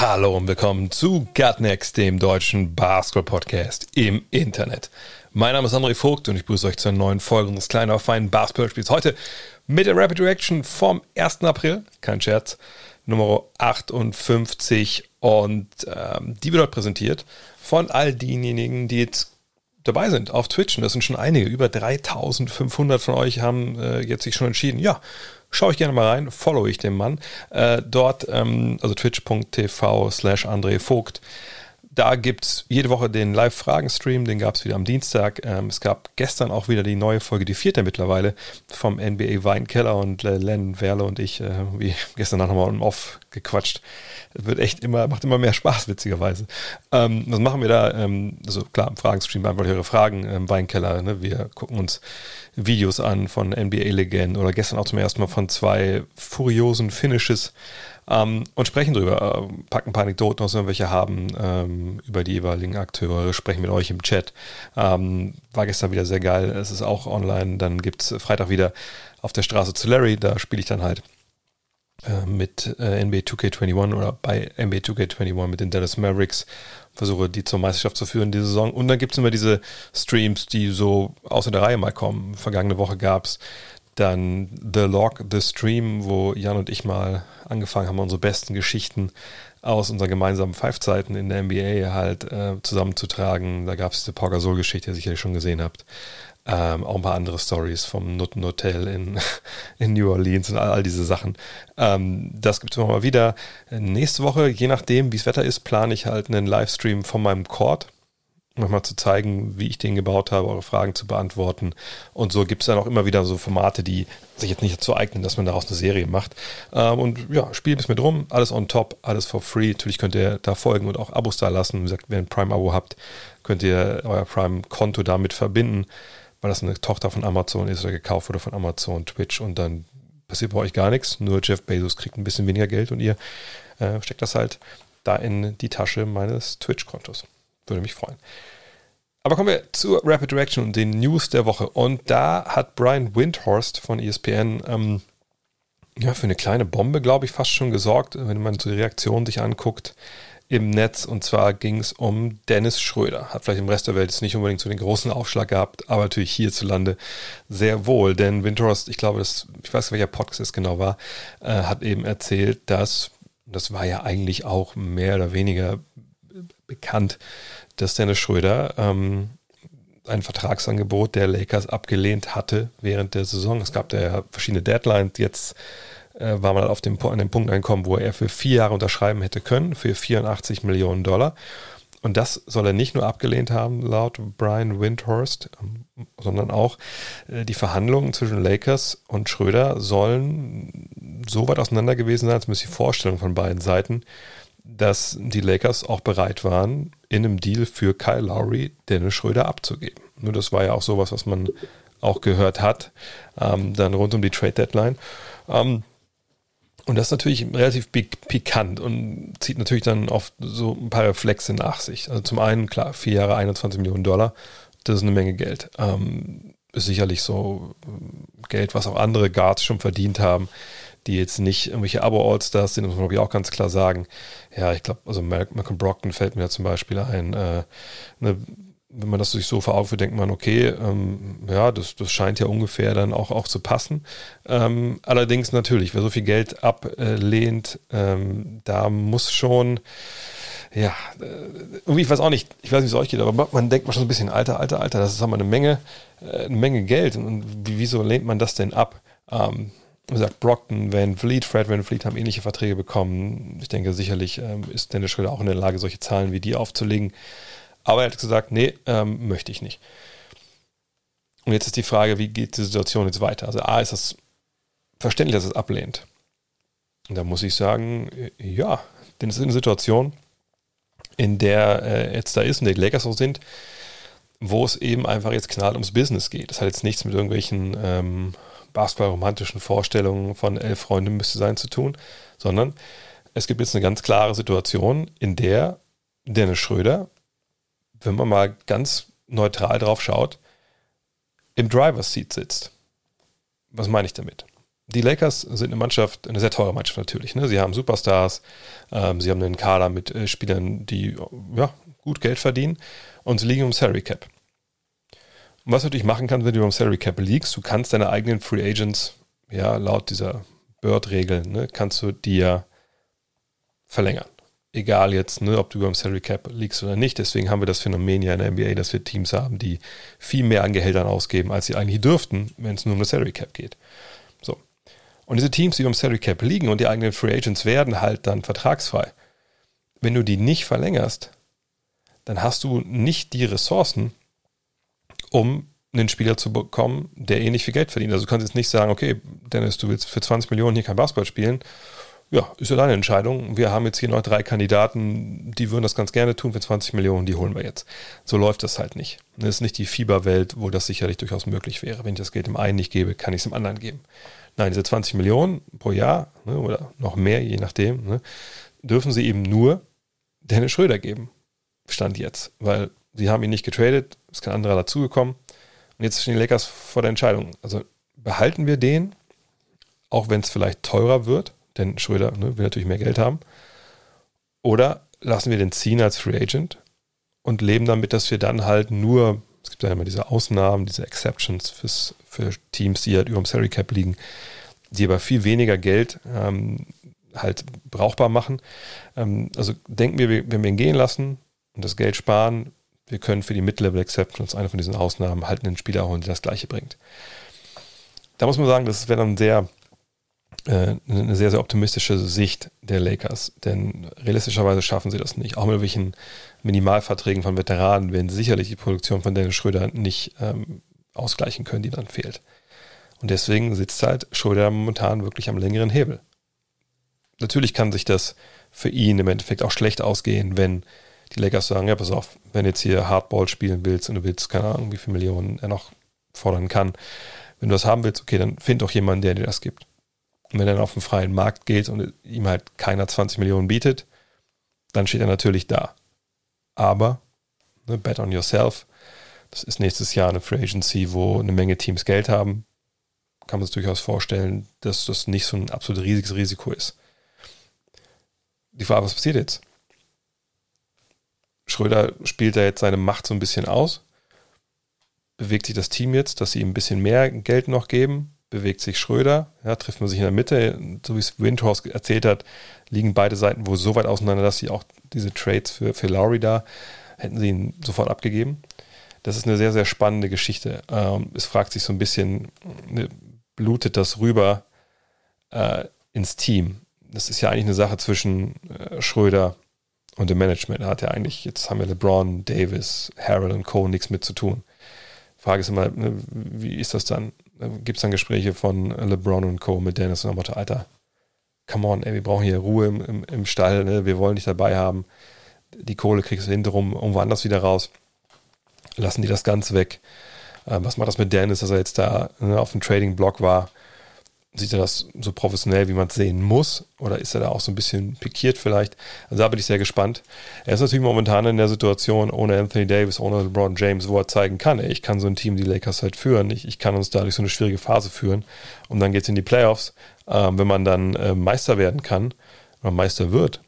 Hallo und willkommen zu Gutnext, dem deutschen Basketball-Podcast im Internet. Mein Name ist André Vogt und ich begrüße euch zur neuen Folge unseres kleinen, aber feinen Basketball-Spiels. Heute mit der Rapid Reaction vom 1. April, kein Scherz, Nummer 58 und ähm, die wird heute präsentiert von all denjenigen, die jetzt dabei sind auf Twitch. Und das sind schon einige. Über 3500 von euch haben äh, jetzt sich schon entschieden, ja, schaue ich gerne mal rein, follow ich den Mann. Äh, dort, ähm, also twitch.tv slash André Vogt. Da gibt es jede Woche den Live-Fragen-Stream, den gab es wieder am Dienstag. Ähm, es gab gestern auch wieder die neue Folge, die vierte mittlerweile, vom NBA Weinkeller und äh, Len Werle und ich, äh, wie gestern Nacht nochmal Off gequatscht. Es wird echt immer, macht immer mehr Spaß, witzigerweise. Ähm, was machen wir da? Ähm, also klar, im Fragen-Stream beantworte ich eure Fragen im Weinkeller. Ne? Wir gucken uns Videos an von NBA-Legenden oder gestern auch zum ersten Mal von zwei furiosen Finishes ähm, und sprechen drüber, äh, packen ein paar Anekdoten aus, wenn wir welche haben, ähm, über die jeweiligen Akteure, sprechen mit euch im Chat. Ähm, war gestern wieder sehr geil. Es ist auch online. Dann gibt es Freitag wieder auf der Straße zu Larry. Da spiele ich dann halt äh, mit äh, NBA 2K21 oder bei NBA 2K21 mit den Dallas Mavericks. Versuche die zur Meisterschaft zu führen diese Saison. Und dann gibt es immer diese Streams, die so außer der Reihe mal kommen. Vergangene Woche gab es dann The Log, The Stream, wo Jan und ich mal angefangen haben, unsere besten Geschichten aus unseren gemeinsamen Five-Zeiten in der NBA halt äh, zusammenzutragen. Da gab es diese Pau Gasol-Geschichte, die ihr sicherlich schon gesehen habt. Ähm, auch ein paar andere Stories vom Nutten Hotel in, in New Orleans und all, all diese Sachen. Ähm, das gibt es immer mal wieder. Nächste Woche, je nachdem, wie das Wetter ist, plane ich halt einen Livestream von meinem Court. Nochmal zu zeigen, wie ich den gebaut habe, eure Fragen zu beantworten. Und so gibt es dann auch immer wieder so Formate, die sich jetzt nicht dazu eignen, dass man daraus eine Serie macht. Ähm, und ja, spiel bis mit rum, alles on top, alles for free. Natürlich könnt ihr da folgen und auch Abos da lassen. Wie gesagt, wenn ihr ein Prime-Abo habt, könnt ihr euer Prime-Konto damit verbinden weil das eine Tochter von Amazon ist oder gekauft wurde von Amazon, Twitch und dann passiert bei euch gar nichts. Nur Jeff Bezos kriegt ein bisschen weniger Geld und ihr äh, steckt das halt da in die Tasche meines Twitch-Kontos. Würde mich freuen. Aber kommen wir zur Rapid Reaction und den News der Woche. Und da hat Brian Windhorst von ESPN ähm, ja, für eine kleine Bombe, glaube ich, fast schon gesorgt, wenn man so die Reaktion sich anguckt im Netz. Und zwar ging es um Dennis Schröder. Hat vielleicht im Rest der Welt jetzt nicht unbedingt so den großen Aufschlag gehabt, aber natürlich hierzulande sehr wohl. Denn Windhorst, ich glaube, das, ich weiß nicht, welcher Podcast es genau war, äh, hat eben erzählt, dass, das war ja eigentlich auch mehr oder weniger bekannt, dass Dennis Schröder ähm, ein Vertragsangebot der Lakers abgelehnt hatte während der Saison. Es gab da ja verschiedene Deadlines. Jetzt äh, war man auf dem, an dem Punkt angekommen, wo er für vier Jahre unterschreiben hätte können, für 84 Millionen Dollar. Und das soll er nicht nur abgelehnt haben, laut Brian Windhorst, ähm, sondern auch äh, die Verhandlungen zwischen Lakers und Schröder sollen so weit auseinander gewesen sein, als müsste die Vorstellung von beiden Seiten, dass die Lakers auch bereit waren, in einem Deal für Kyle Lowry Dennis Schröder abzugeben. Nur das war ja auch sowas, was man auch gehört hat, ähm, dann rund um die Trade Deadline. Ähm, und das ist natürlich relativ pikant und zieht natürlich dann oft so ein paar Reflexe nach sich. Also zum einen, klar, vier Jahre 21 Millionen Dollar, das ist eine Menge Geld. Ähm, ist sicherlich so äh, Geld, was auch andere Guards schon verdient haben, die jetzt nicht irgendwelche Abo-Allstars sind, muss man glaube ich auch ganz klar sagen. Ja, ich glaube, also Malcolm Brockton fällt mir da zum Beispiel ein. Äh, eine wenn man das sich so vor Augen führt, denkt man, okay, ähm, ja, das, das scheint ja ungefähr dann auch, auch zu passen. Ähm, allerdings natürlich, wer so viel Geld ablehnt, ähm, da muss schon, ja, äh, irgendwie, ich weiß auch nicht, ich weiß nicht, wie es euch geht, aber man denkt man schon so ein bisschen, alter, alter, alter, das ist aber eine Menge, äh, eine Menge Geld. Und wieso lehnt man das denn ab? Ähm, wie gesagt, Brockton, Van Fleet, Fred Van Fleet haben ähnliche Verträge bekommen. Ich denke, sicherlich ähm, ist Dennis Schröder auch in der Lage, solche Zahlen wie die aufzulegen. Aber er hat gesagt, nee, ähm, möchte ich nicht. Und jetzt ist die Frage, wie geht die Situation jetzt weiter? Also A, ist das verständlich, dass es ablehnt. Und da muss ich sagen, äh, ja, denn es ist eine Situation, in der äh, jetzt da ist und die Lakers auch sind, wo es eben einfach jetzt knall ums Business geht. Das hat jetzt nichts mit irgendwelchen ähm, basketballromantischen Vorstellungen von elf Freunden müsste sein zu tun, sondern es gibt jetzt eine ganz klare Situation, in der Dennis Schröder, wenn man mal ganz neutral drauf schaut, im Driver's Seat sitzt. Was meine ich damit? Die Lakers sind eine Mannschaft, eine sehr teure Mannschaft natürlich. Ne? Sie haben Superstars, ähm, sie haben einen Kader mit äh, Spielern, die ja, gut Geld verdienen und sie liegen im Salary Cap. Und was du natürlich machen kannst, wenn du beim Salary Cap liegst, du kannst deine eigenen Free Agents, ja, laut dieser Bird-Regel, ne, kannst du dir verlängern. Egal jetzt, ne, ob du beim Salary Cap liegst oder nicht. Deswegen haben wir das Phänomen ja in der NBA, dass wir Teams haben, die viel mehr an Gehältern ausgeben, als sie eigentlich dürften, wenn es nur um das Salary Cap geht. So. Und diese Teams, die beim Salary Cap liegen und die eigenen Free Agents werden halt dann vertragsfrei. Wenn du die nicht verlängerst, dann hast du nicht die Ressourcen, um einen Spieler zu bekommen, der eh nicht viel Geld verdient. Also du kannst jetzt nicht sagen, okay, Dennis, du willst für 20 Millionen hier kein Basketball spielen. Ja, ist ja deine Entscheidung. Wir haben jetzt hier noch drei Kandidaten, die würden das ganz gerne tun für 20 Millionen, die holen wir jetzt. So läuft das halt nicht. Das ist nicht die Fieberwelt, wo das sicherlich durchaus möglich wäre. Wenn ich das Geld dem einen nicht gebe, kann ich es dem anderen geben. Nein, diese 20 Millionen pro Jahr ne, oder noch mehr, je nachdem, ne, dürfen sie eben nur Dennis Schröder geben. Stand jetzt. Weil sie haben ihn nicht getradet, ist kein anderer dazugekommen. Und jetzt stehen die Lakers vor der Entscheidung. Also behalten wir den, auch wenn es vielleicht teurer wird, denn Schröder ne, will natürlich mehr Geld haben. Oder lassen wir den ziehen als Free Agent und leben damit, dass wir dann halt nur, es gibt ja immer diese Ausnahmen, diese Exceptions fürs, für Teams, die halt über dem Salary Cap liegen, die aber viel weniger Geld ähm, halt brauchbar machen. Ähm, also denken wir, wenn wir ihn gehen lassen und das Geld sparen, wir können für die Mid-Level Exceptions, eine von diesen Ausnahmen, halt einen Spieler holen, der das gleiche bringt. Da muss man sagen, das wäre dann sehr, äh, eine sehr, sehr optimistische Sicht der Lakers, denn realistischerweise schaffen sie das nicht. Auch mit welchen Minimalverträgen von Veteranen werden sie sicherlich die Produktion von Dennis Schröder nicht ähm, ausgleichen können, die dann fehlt. Und deswegen sitzt halt Schröder momentan wirklich am längeren Hebel. Natürlich kann sich das für ihn im Endeffekt auch schlecht ausgehen, wenn die Lakers sagen, ja, pass auf, wenn jetzt hier Hardball spielen willst und du willst, keine Ahnung, wie viele Millionen er noch fordern kann, wenn du das haben willst, okay, dann find doch jemanden, der dir das gibt. Und wenn er dann auf den freien Markt geht und ihm halt keiner 20 Millionen bietet, dann steht er natürlich da. Aber, ne, bet on yourself, das ist nächstes Jahr eine Free Agency, wo eine Menge Teams Geld haben, kann man sich durchaus vorstellen, dass das nicht so ein absolut riesiges Risiko ist. Die Frage, was passiert jetzt? Schröder spielt da jetzt seine Macht so ein bisschen aus. Bewegt sich das Team jetzt, dass sie ihm ein bisschen mehr Geld noch geben? Bewegt sich Schröder? Ja, trifft man sich in der Mitte? So wie es Windhorst erzählt hat, liegen beide Seiten wohl so weit auseinander, dass sie auch diese Trades für, für Lowry da hätten sie ihn sofort abgegeben. Das ist eine sehr, sehr spannende Geschichte. Ähm, es fragt sich so ein bisschen, ne, blutet das rüber äh, ins Team? Das ist ja eigentlich eine Sache zwischen äh, Schröder und im Management hat ja eigentlich, jetzt haben wir LeBron, Davis, Harold und Co. nichts mit zu tun. Frage ist immer, ne, wie ist das dann? Gibt es dann Gespräche von LeBron und Co. mit Dennis und der Alter, come on, ey, wir brauchen hier Ruhe im, im, im Stall, ne? wir wollen dich dabei haben. Die Kohle kriegst du hinterrum irgendwo anders wieder raus. Lassen die das ganz weg. Ähm, was macht das mit Dennis, dass er jetzt da ne, auf dem Trading-Block war? Sieht er das so professionell, wie man es sehen muss? Oder ist er da auch so ein bisschen pikiert vielleicht? Also da bin ich sehr gespannt. Er ist natürlich momentan in der Situation ohne Anthony Davis, ohne LeBron James, wo er zeigen kann, ey, ich kann so ein Team, die Lakers halt führen. Ich, ich kann uns da durch so eine schwierige Phase führen. Und dann geht es in die Playoffs. Ähm, wenn man dann äh, Meister werden kann oder Meister wird,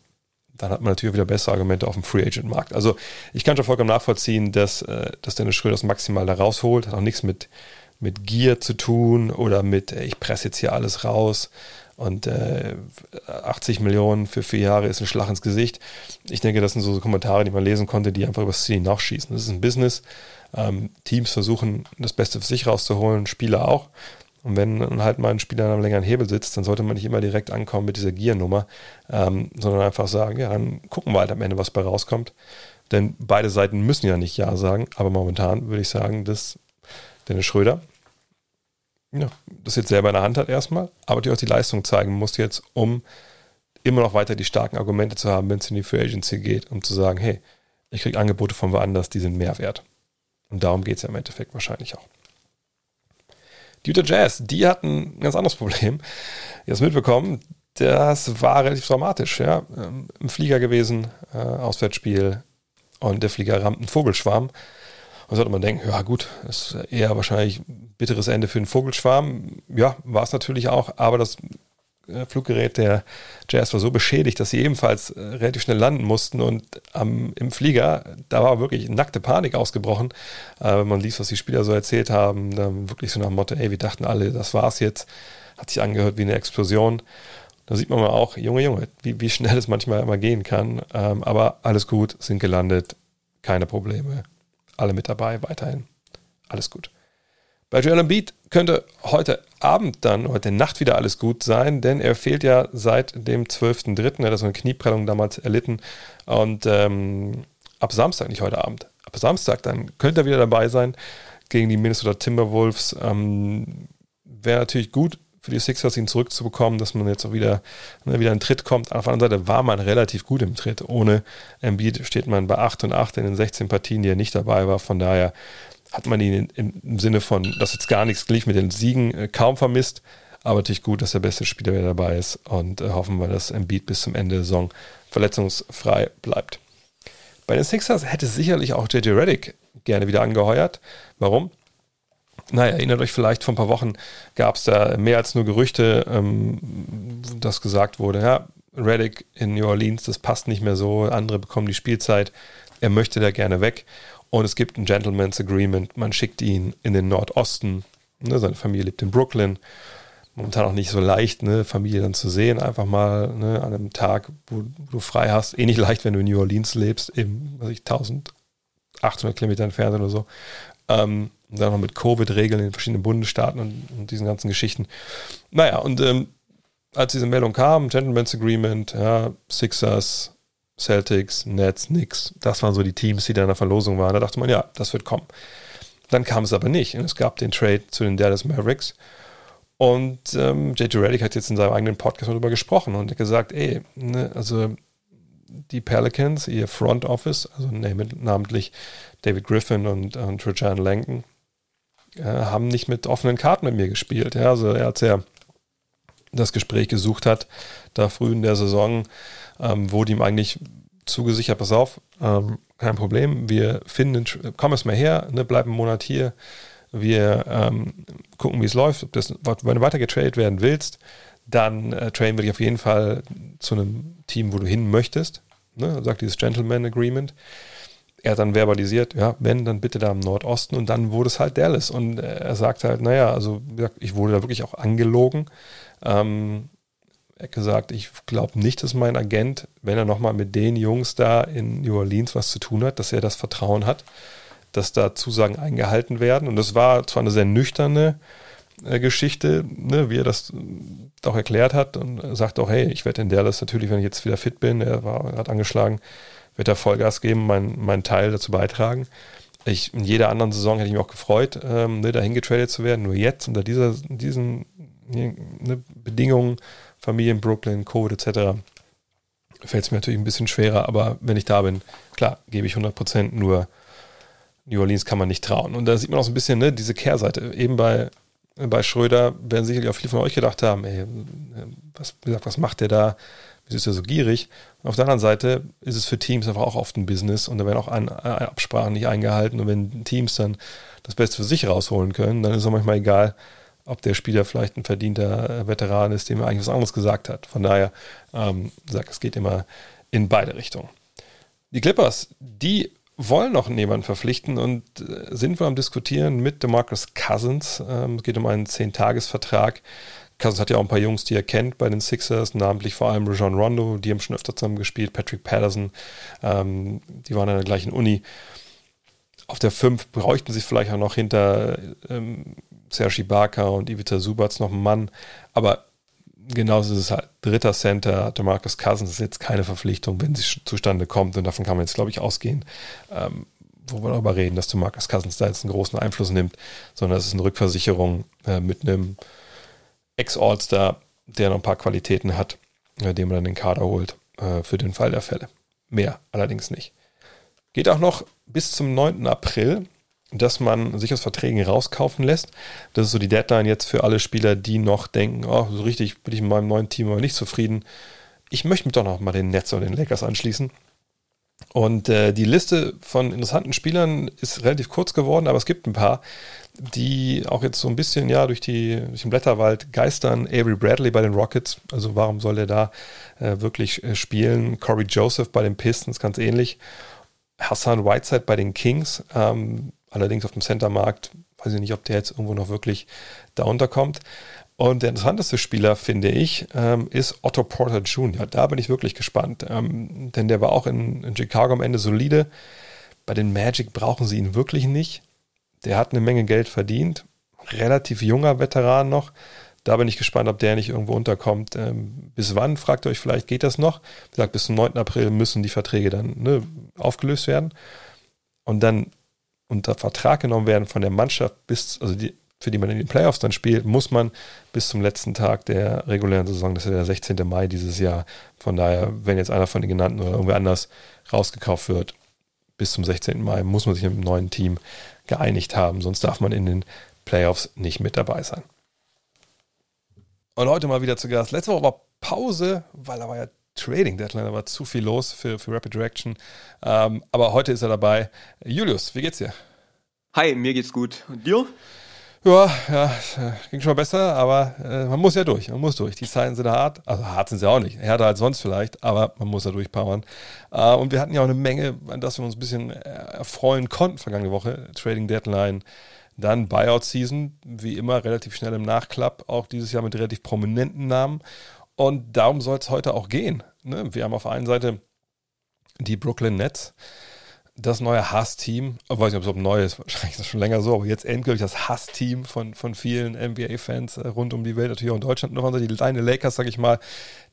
dann hat man natürlich wieder bessere Argumente auf dem Free Agent Markt. Also ich kann schon vollkommen nachvollziehen, dass, äh, dass Dennis Schröder das maximal da rausholt. Hat auch nichts mit mit Gier zu tun oder mit, ich presse jetzt hier alles raus und äh, 80 Millionen für vier Jahre ist ein Schlag ins Gesicht. Ich denke, das sind so Kommentare, die man lesen konnte, die einfach über das Ziel nachschießen. Das ist ein Business. Ähm, Teams versuchen, das Beste für sich rauszuholen, Spieler auch. Und wenn halt mal ein Spieler an einem längeren Hebel sitzt, dann sollte man nicht immer direkt ankommen mit dieser Giernummer, ähm, sondern einfach sagen, ja, dann gucken wir halt am Ende, was bei rauskommt. Denn beide Seiten müssen ja nicht Ja sagen, aber momentan würde ich sagen, dass Dennis Schröder, ja, das jetzt selber in der Hand hat erstmal, aber die auch die Leistung zeigen muss jetzt, um immer noch weiter die starken Argumente zu haben, wenn es in die Free Agency geht, um zu sagen, hey, ich kriege Angebote von woanders, die sind mehr wert. Und darum geht es ja im Endeffekt wahrscheinlich auch. Die Utah Jazz, die hatten ein ganz anderes Problem. Habt mitbekommen, das war relativ dramatisch. Ja? Ähm, Im Flieger gewesen, äh, Auswärtsspiel und der Flieger rammt einen Vogelschwarm. Und sollte man denken, ja gut, ist eher wahrscheinlich ein bitteres Ende für einen Vogelschwarm. Ja, war es natürlich auch, aber das äh, Fluggerät der Jazz war so beschädigt, dass sie ebenfalls äh, relativ schnell landen mussten und ähm, im Flieger, da war wirklich nackte Panik ausgebrochen. Äh, wenn man liest, was die Spieler so erzählt haben, dann wirklich so nach dem Motto, ey, wir dachten alle, das war's jetzt. Hat sich angehört wie eine Explosion. Da sieht man mal auch, Junge, Junge, wie, wie schnell es manchmal immer gehen kann. Ähm, aber alles gut, sind gelandet, keine Probleme. Alle mit dabei, weiterhin. Alles gut. Bei Joel Embiid könnte heute Abend dann, heute Nacht wieder alles gut sein, denn er fehlt ja seit dem 12.03. Er hat so eine Knieprellung damals erlitten. Und ähm, ab Samstag, nicht heute Abend, ab Samstag, dann könnte er wieder dabei sein gegen die Minnesota Timberwolves. Ähm, Wäre natürlich gut für die Sixers, ihn zurückzubekommen, dass man jetzt auch wieder, ne, wieder in Tritt kommt. Auf der anderen Seite war man relativ gut im Tritt. Ohne Embiid steht man bei 8 und 8 in den 16 Partien, die er nicht dabei war. Von daher hat man ihn im Sinne von, dass jetzt gar nichts gleich mit den Siegen äh, kaum vermisst. Aber natürlich gut, dass der beste Spieler wieder dabei ist und äh, hoffen wir, dass Embiid bis zum Ende der Saison verletzungsfrei bleibt. Bei den Sixers hätte sicherlich auch JJ Reddick gerne wieder angeheuert. Warum? Naja, erinnert euch vielleicht, vor ein paar Wochen gab es da mehr als nur Gerüchte, ähm, dass gesagt wurde, ja, Reddick in New Orleans, das passt nicht mehr so, andere bekommen die Spielzeit, er möchte da gerne weg. Und es gibt ein Gentleman's Agreement. Man schickt ihn in den Nordosten. Ne, seine Familie lebt in Brooklyn. Momentan auch nicht so leicht, ne, Familie dann zu sehen. Einfach mal ne, an einem Tag, wo, du frei hast. Eh nicht leicht, wenn du in New Orleans lebst, eben was ich, 1800 Kilometer entfernt oder so. Ähm, und dann noch mit Covid-Regeln in verschiedenen Bundesstaaten und, und, diesen ganzen Geschichten. Naja, und ähm, als diese Meldung kam, Gentleman's Agreement, ja, Sixers, Celtics, Nets, Knicks. Das waren so die Teams, die da in der Verlosung waren. Da dachte man, ja, das wird kommen. Dann kam es aber nicht. Und es gab den Trade zu den Dallas Mavericks. Und ähm, JJ Reddick hat jetzt in seinem eigenen Podcast darüber gesprochen und gesagt, ey, ne, also die Pelicans, ihr Front Office, also namentlich David Griffin und, und Rajan Langton, äh, haben nicht mit offenen Karten mit mir gespielt. Ja, also er hat ja das Gespräch gesucht hat, da früh in der Saison, ähm, wurde ihm eigentlich zugesichert, pass auf, ähm, kein Problem, wir finden, komm es mal her, ne, bleib einen Monat hier, wir ähm, gucken, wie es läuft, ob das, wenn du weiter getradet werden willst, dann äh, traden wir dich auf jeden Fall zu einem Team, wo du hin möchtest, ne, sagt dieses Gentleman Agreement. Er dann verbalisiert, ja, wenn, dann bitte da im Nordosten und dann wurde es halt Dallas und äh, er sagt halt, naja, also ich wurde da wirklich auch angelogen. Ähm, er hat gesagt, ich glaube nicht, dass mein Agent, wenn er nochmal mit den Jungs da in New Orleans was zu tun hat, dass er das Vertrauen hat, dass da Zusagen eingehalten werden. Und das war zwar eine sehr nüchterne äh, Geschichte, ne, wie er das äh, auch erklärt hat und sagt auch, hey, ich werde in Dallas natürlich, wenn ich jetzt wieder fit bin, er war, hat angeschlagen, wird er Vollgas geben, meinen mein Teil dazu beitragen. Ich, in jeder anderen Saison hätte ich mich auch gefreut, ähm, ne, dahin getradet zu werden. Nur jetzt, unter dieser, diesen ne, Bedingungen, Familie in Brooklyn, Covid etc., fällt es mir natürlich ein bisschen schwerer, aber wenn ich da bin, klar, gebe ich 100 Prozent, nur New Orleans kann man nicht trauen. Und da sieht man auch so ein bisschen ne, diese Kehrseite. Eben bei, bei Schröder werden sicherlich auch viele von euch gedacht haben, ey, was, gesagt, was macht der da? Wieso ist er so gierig? Und auf der anderen Seite ist es für Teams einfach auch oft ein Business und da werden auch Absprachen nicht eingehalten. Und wenn Teams dann das Beste für sich rausholen können, dann ist es auch manchmal egal, ob der Spieler vielleicht ein verdienter Veteran ist, dem er eigentlich was anderes gesagt hat. Von daher ähm, sagt, es geht immer in beide Richtungen. Die Clippers, die wollen noch jemanden verpflichten und äh, sind wir am Diskutieren mit DeMarcus Cousins. Ähm, es geht um einen 10-Tages-Vertrag. Cousins hat ja auch ein paar Jungs, die er kennt bei den Sixers, namentlich vor allem Rajon Rondo, die haben schon öfter zusammen gespielt, Patrick Patterson, ähm, die waren an der gleichen Uni. Auf der 5 bräuchten sie vielleicht auch noch hinter ähm, Sergi Barker und Ivica Subats noch einen Mann. Aber genauso ist es halt. Dritter Center, Demarcus Cousins ist jetzt keine Verpflichtung, wenn sie zustande kommt. Und davon kann man jetzt, glaube ich, ausgehen. Ähm, wo wir darüber reden, dass Demarcus Cousins da jetzt einen großen Einfluss nimmt, sondern es ist eine Rückversicherung äh, mit einem Ex-All-Star, der noch ein paar Qualitäten hat, äh, den man dann den Kader holt äh, für den Fall der Fälle. Mehr allerdings nicht. Geht auch noch bis zum 9. April dass man sich aus Verträgen rauskaufen lässt. Das ist so die Deadline jetzt für alle Spieler, die noch denken, oh, so richtig bin ich in meinem neuen Team aber nicht zufrieden. Ich möchte mich doch noch mal den Nets und den Lakers anschließen. Und äh, die Liste von interessanten Spielern ist relativ kurz geworden, aber es gibt ein paar, die auch jetzt so ein bisschen ja durch, die, durch den Blätterwald geistern. Avery Bradley bei den Rockets, also warum soll er da äh, wirklich äh, spielen? Corey Joseph bei den Pistons, ganz ähnlich. Hassan Whiteside bei den Kings, ähm, allerdings auf dem Centermarkt, weiß ich nicht, ob der jetzt irgendwo noch wirklich da unterkommt. Und der interessanteste Spieler, finde ich, ähm, ist Otto Porter Jr. Da bin ich wirklich gespannt, ähm, denn der war auch in, Chicago am Ende solide. Bei den Magic brauchen sie ihn wirklich nicht. Der hat eine Menge Geld verdient, relativ junger Veteran noch. Da bin ich gespannt, ob der nicht irgendwo unterkommt. Ähm, bis wann, fragt ihr euch vielleicht, geht das noch? Wie gesagt, bis zum 9. April müssen die Verträge dann ne, aufgelöst werden und dann unter Vertrag genommen werden von der Mannschaft bis, also die, für die man in den Playoffs dann spielt, muss man bis zum letzten Tag der regulären Saison, das ist der 16. Mai dieses Jahr. Von daher, wenn jetzt einer von den genannten oder irgendwer anders rausgekauft wird, bis zum 16. Mai muss man sich mit einem neuen Team geeinigt haben, sonst darf man in den Playoffs nicht mit dabei sein. Und heute mal wieder zu Gast. Letzte Woche war Pause, weil da war ja Trading Deadline, da war zu viel los für, für Rapid Direction. Ähm, aber heute ist er dabei. Julius, wie geht's dir? Hi, mir geht's gut. Und dir? Ja, ja, ging schon mal besser, aber äh, man muss ja durch. Man muss durch. Die Zeiten sind hart. Also hart sind sie auch nicht. Härter als sonst vielleicht, aber man muss da durchpowern. Äh, und wir hatten ja auch eine Menge, an das wir uns ein bisschen äh, erfreuen konnten vergangene Woche. Trading Deadline, dann Buyout Season, wie immer relativ schnell im Nachklapp, auch dieses Jahr mit relativ prominenten Namen. Und darum soll es heute auch gehen. Ne? Wir haben auf der einen Seite die Brooklyn Nets das neue Hass-Team, ich weiß nicht, ob es ob neu ist, wahrscheinlich ist das schon länger so, aber jetzt endgültig das Hass-Team von, von vielen NBA-Fans äh, rund um die Welt, natürlich auch in Deutschland. Noch die kleine Lakers, sag ich mal,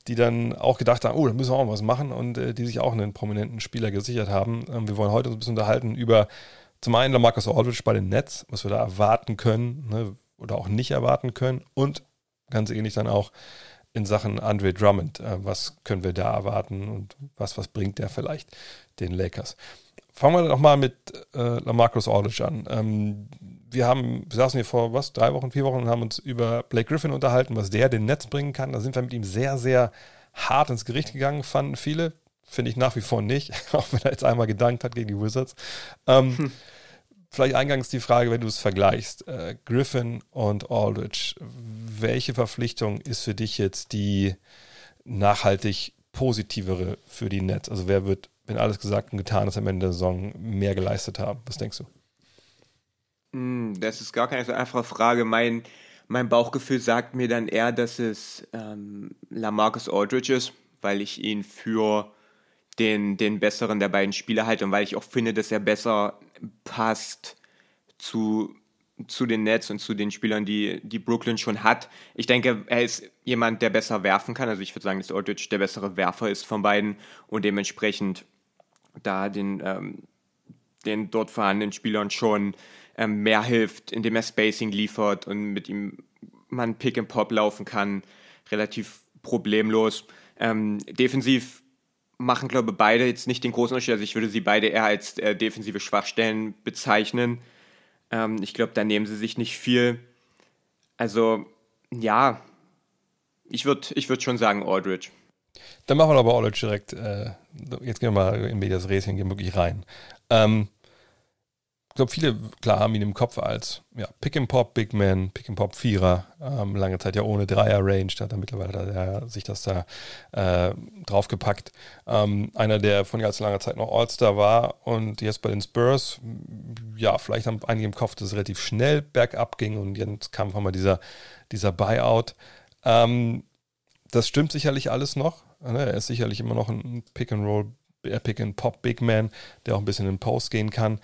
die dann auch gedacht haben, oh, da müssen wir auch was machen und äh, die sich auch einen prominenten Spieler gesichert haben. Ähm, wir wollen heute uns ein bisschen unterhalten über zum einen Marcus Aldridge bei den Nets, was wir da erwarten können ne, oder auch nicht erwarten können und ganz ähnlich dann auch in Sachen Andre Drummond. Äh, was können wir da erwarten und was, was bringt der vielleicht den Lakers? Fangen wir doch mal mit äh, Lamarcus Aldridge an. Ähm, wir haben, wir saßen hier vor was, drei Wochen, vier Wochen und haben uns über Blake Griffin unterhalten, was der den Netz bringen kann. Da sind wir mit ihm sehr, sehr hart ins Gericht gegangen, fanden viele. Finde ich nach wie vor nicht, auch wenn er jetzt einmal gedankt hat gegen die Wizards. Ähm, hm. Vielleicht eingangs die Frage, wenn du es vergleichst, äh, Griffin und Aldridge, welche Verpflichtung ist für dich jetzt die nachhaltig positivere für die Nets? Also wer wird wenn alles gesagt und getan ist, am Ende der Saison mehr geleistet haben? Was denkst du? Hm, das ist gar keine so einfache Frage. Mein, mein Bauchgefühl sagt mir dann eher, dass es ähm, Lamarcus Aldridge ist, weil ich ihn für den, den besseren der beiden Spieler halte und weil ich auch finde, dass er besser passt zu, zu den Nets und zu den Spielern, die, die Brooklyn schon hat. Ich denke, er ist jemand, der besser werfen kann. Also ich würde sagen, dass Aldridge der bessere Werfer ist von beiden und dementsprechend da den, ähm, den dort vorhandenen Spielern schon ähm, mehr hilft, indem er Spacing liefert und mit ihm man Pick and Pop laufen kann, relativ problemlos. Ähm, defensiv machen, glaube ich, beide jetzt nicht den großen Unterschied. Also ich würde sie beide eher als äh, defensive Schwachstellen bezeichnen. Ähm, ich glaube, da nehmen sie sich nicht viel. Also, ja, ich würde ich würd schon sagen Aldridge. Dann machen wir aber Aldridge direkt. Äh, jetzt gehen wir mal in Medias Racing, gehen wirklich rein. Ähm, ich glaube, viele, klar, haben ihn im Kopf als ja, Pick-and-Pop, Big Man, Pick-and-Pop Vierer. Ähm, lange Zeit ja ohne Dreier-Range. Da hat er mittlerweile da, sich das da äh, draufgepackt. Ähm, einer, der von ganz langer Zeit noch All-Star war und jetzt bei den Spurs, ja, vielleicht haben einige im Kopf, dass es relativ schnell bergab ging und jetzt kam auf einmal dieser, dieser Buyout. Ähm, das stimmt sicherlich alles noch. Ne? Er ist sicherlich immer noch ein Pick-and-Roll, äh, Pick-and-Pop Big Man, der auch ein bisschen in Post gehen kann.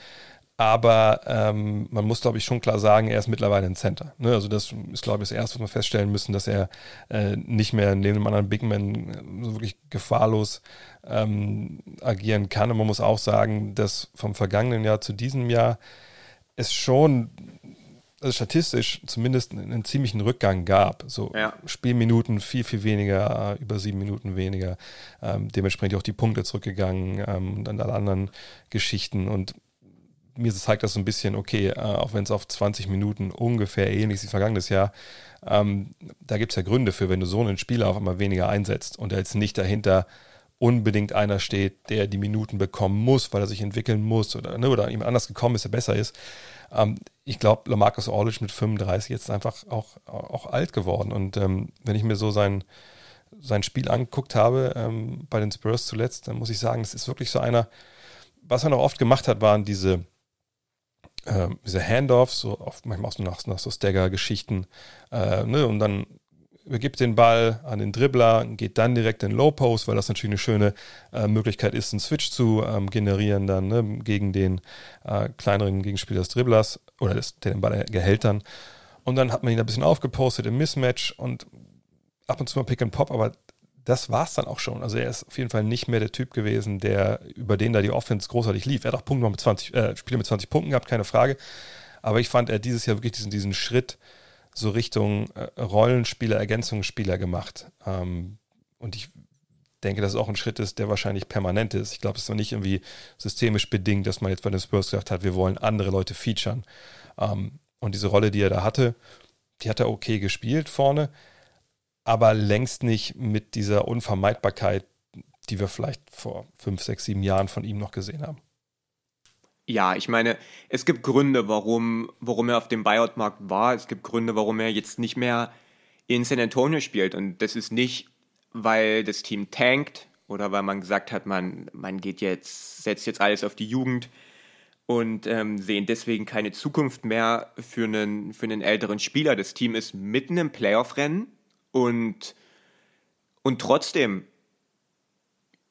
Aber ähm, man muss, glaube ich, schon klar sagen, er ist mittlerweile ein Center. Ne? Also das ist, glaube ich, das Erste, was wir feststellen müssen, dass er äh, nicht mehr neben dem anderen Big Man äh, so wirklich gefahrlos ähm, agieren kann. Und man muss auch sagen, dass vom vergangenen Jahr zu diesem Jahr es schon also statistisch zumindest einen, ziemlichen Rückgang gab. So ja. Spielminuten viel, viel weniger, über sieben Minuten weniger. Ähm, dementsprechend auch die Punkte zurückgegangen ähm, und dann alle anderen Geschichten. Und mir zeigt das so ein bisschen, okay, äh, auch wenn es auf 20 Minuten ungefähr ähnlich ist wie vergangenes Jahr, ähm, da gibt es ja Gründe für, wenn du so einen Spieler auf einmal weniger einsetzt und er jetzt nicht dahinter unbedingt einer steht, der die Minuten bekommen muss, weil er sich entwickeln muss oder, ne, oder ihm anders gekommen ist, der besser ist. Ähm, ich glaube, Lamarcus Aldridge mit 35 jetzt einfach auch, auch alt geworden. Und ähm, wenn ich mir so sein, sein Spiel angeguckt habe ähm, bei den Spurs zuletzt, dann muss ich sagen, es ist wirklich so einer, was er noch oft gemacht hat, waren diese, äh, diese Handoffs, so oft manchmal auch so nach, nach so Stagger-Geschichten, äh, ne, und dann übergibt den Ball an den Dribbler, geht dann direkt in Low Post, weil das natürlich eine schöne äh, Möglichkeit ist, einen Switch zu ähm, generieren dann ne, gegen den äh, kleineren Gegenspieler des Dribblers oder des, der den Ball gehält dann. Und dann hat man ihn ein bisschen aufgepostet im Mismatch und ab und zu mal Pick and Pop, aber das war es dann auch schon. Also er ist auf jeden Fall nicht mehr der Typ gewesen, der über den da die Offense großartig lief. Er hat auch Punkte mit 20, äh, Spiele mit 20 Punkten gehabt, keine Frage. Aber ich fand er dieses Jahr wirklich diesen, diesen Schritt so Richtung äh, Rollenspieler, Ergänzungsspieler gemacht. Ähm, und ich denke, dass es auch ein Schritt ist, der wahrscheinlich permanent ist. Ich glaube, es ist noch nicht irgendwie systemisch bedingt, dass man jetzt bei den Spurs gesagt hat, wir wollen andere Leute featuren. Ähm, und diese Rolle, die er da hatte, die hat er okay gespielt vorne, aber längst nicht mit dieser Unvermeidbarkeit, die wir vielleicht vor fünf, sechs, sieben Jahren von ihm noch gesehen haben. Ja, ich meine, es gibt Gründe, warum, warum er auf dem Buyout-Markt war. Es gibt Gründe, warum er jetzt nicht mehr in San Antonio spielt. Und das ist nicht, weil das Team tankt oder weil man gesagt hat, man, man geht jetzt, setzt jetzt alles auf die Jugend und ähm, sehen deswegen keine Zukunft mehr für einen, für einen älteren Spieler. Das Team ist mitten im Playoff-Rennen und, und trotzdem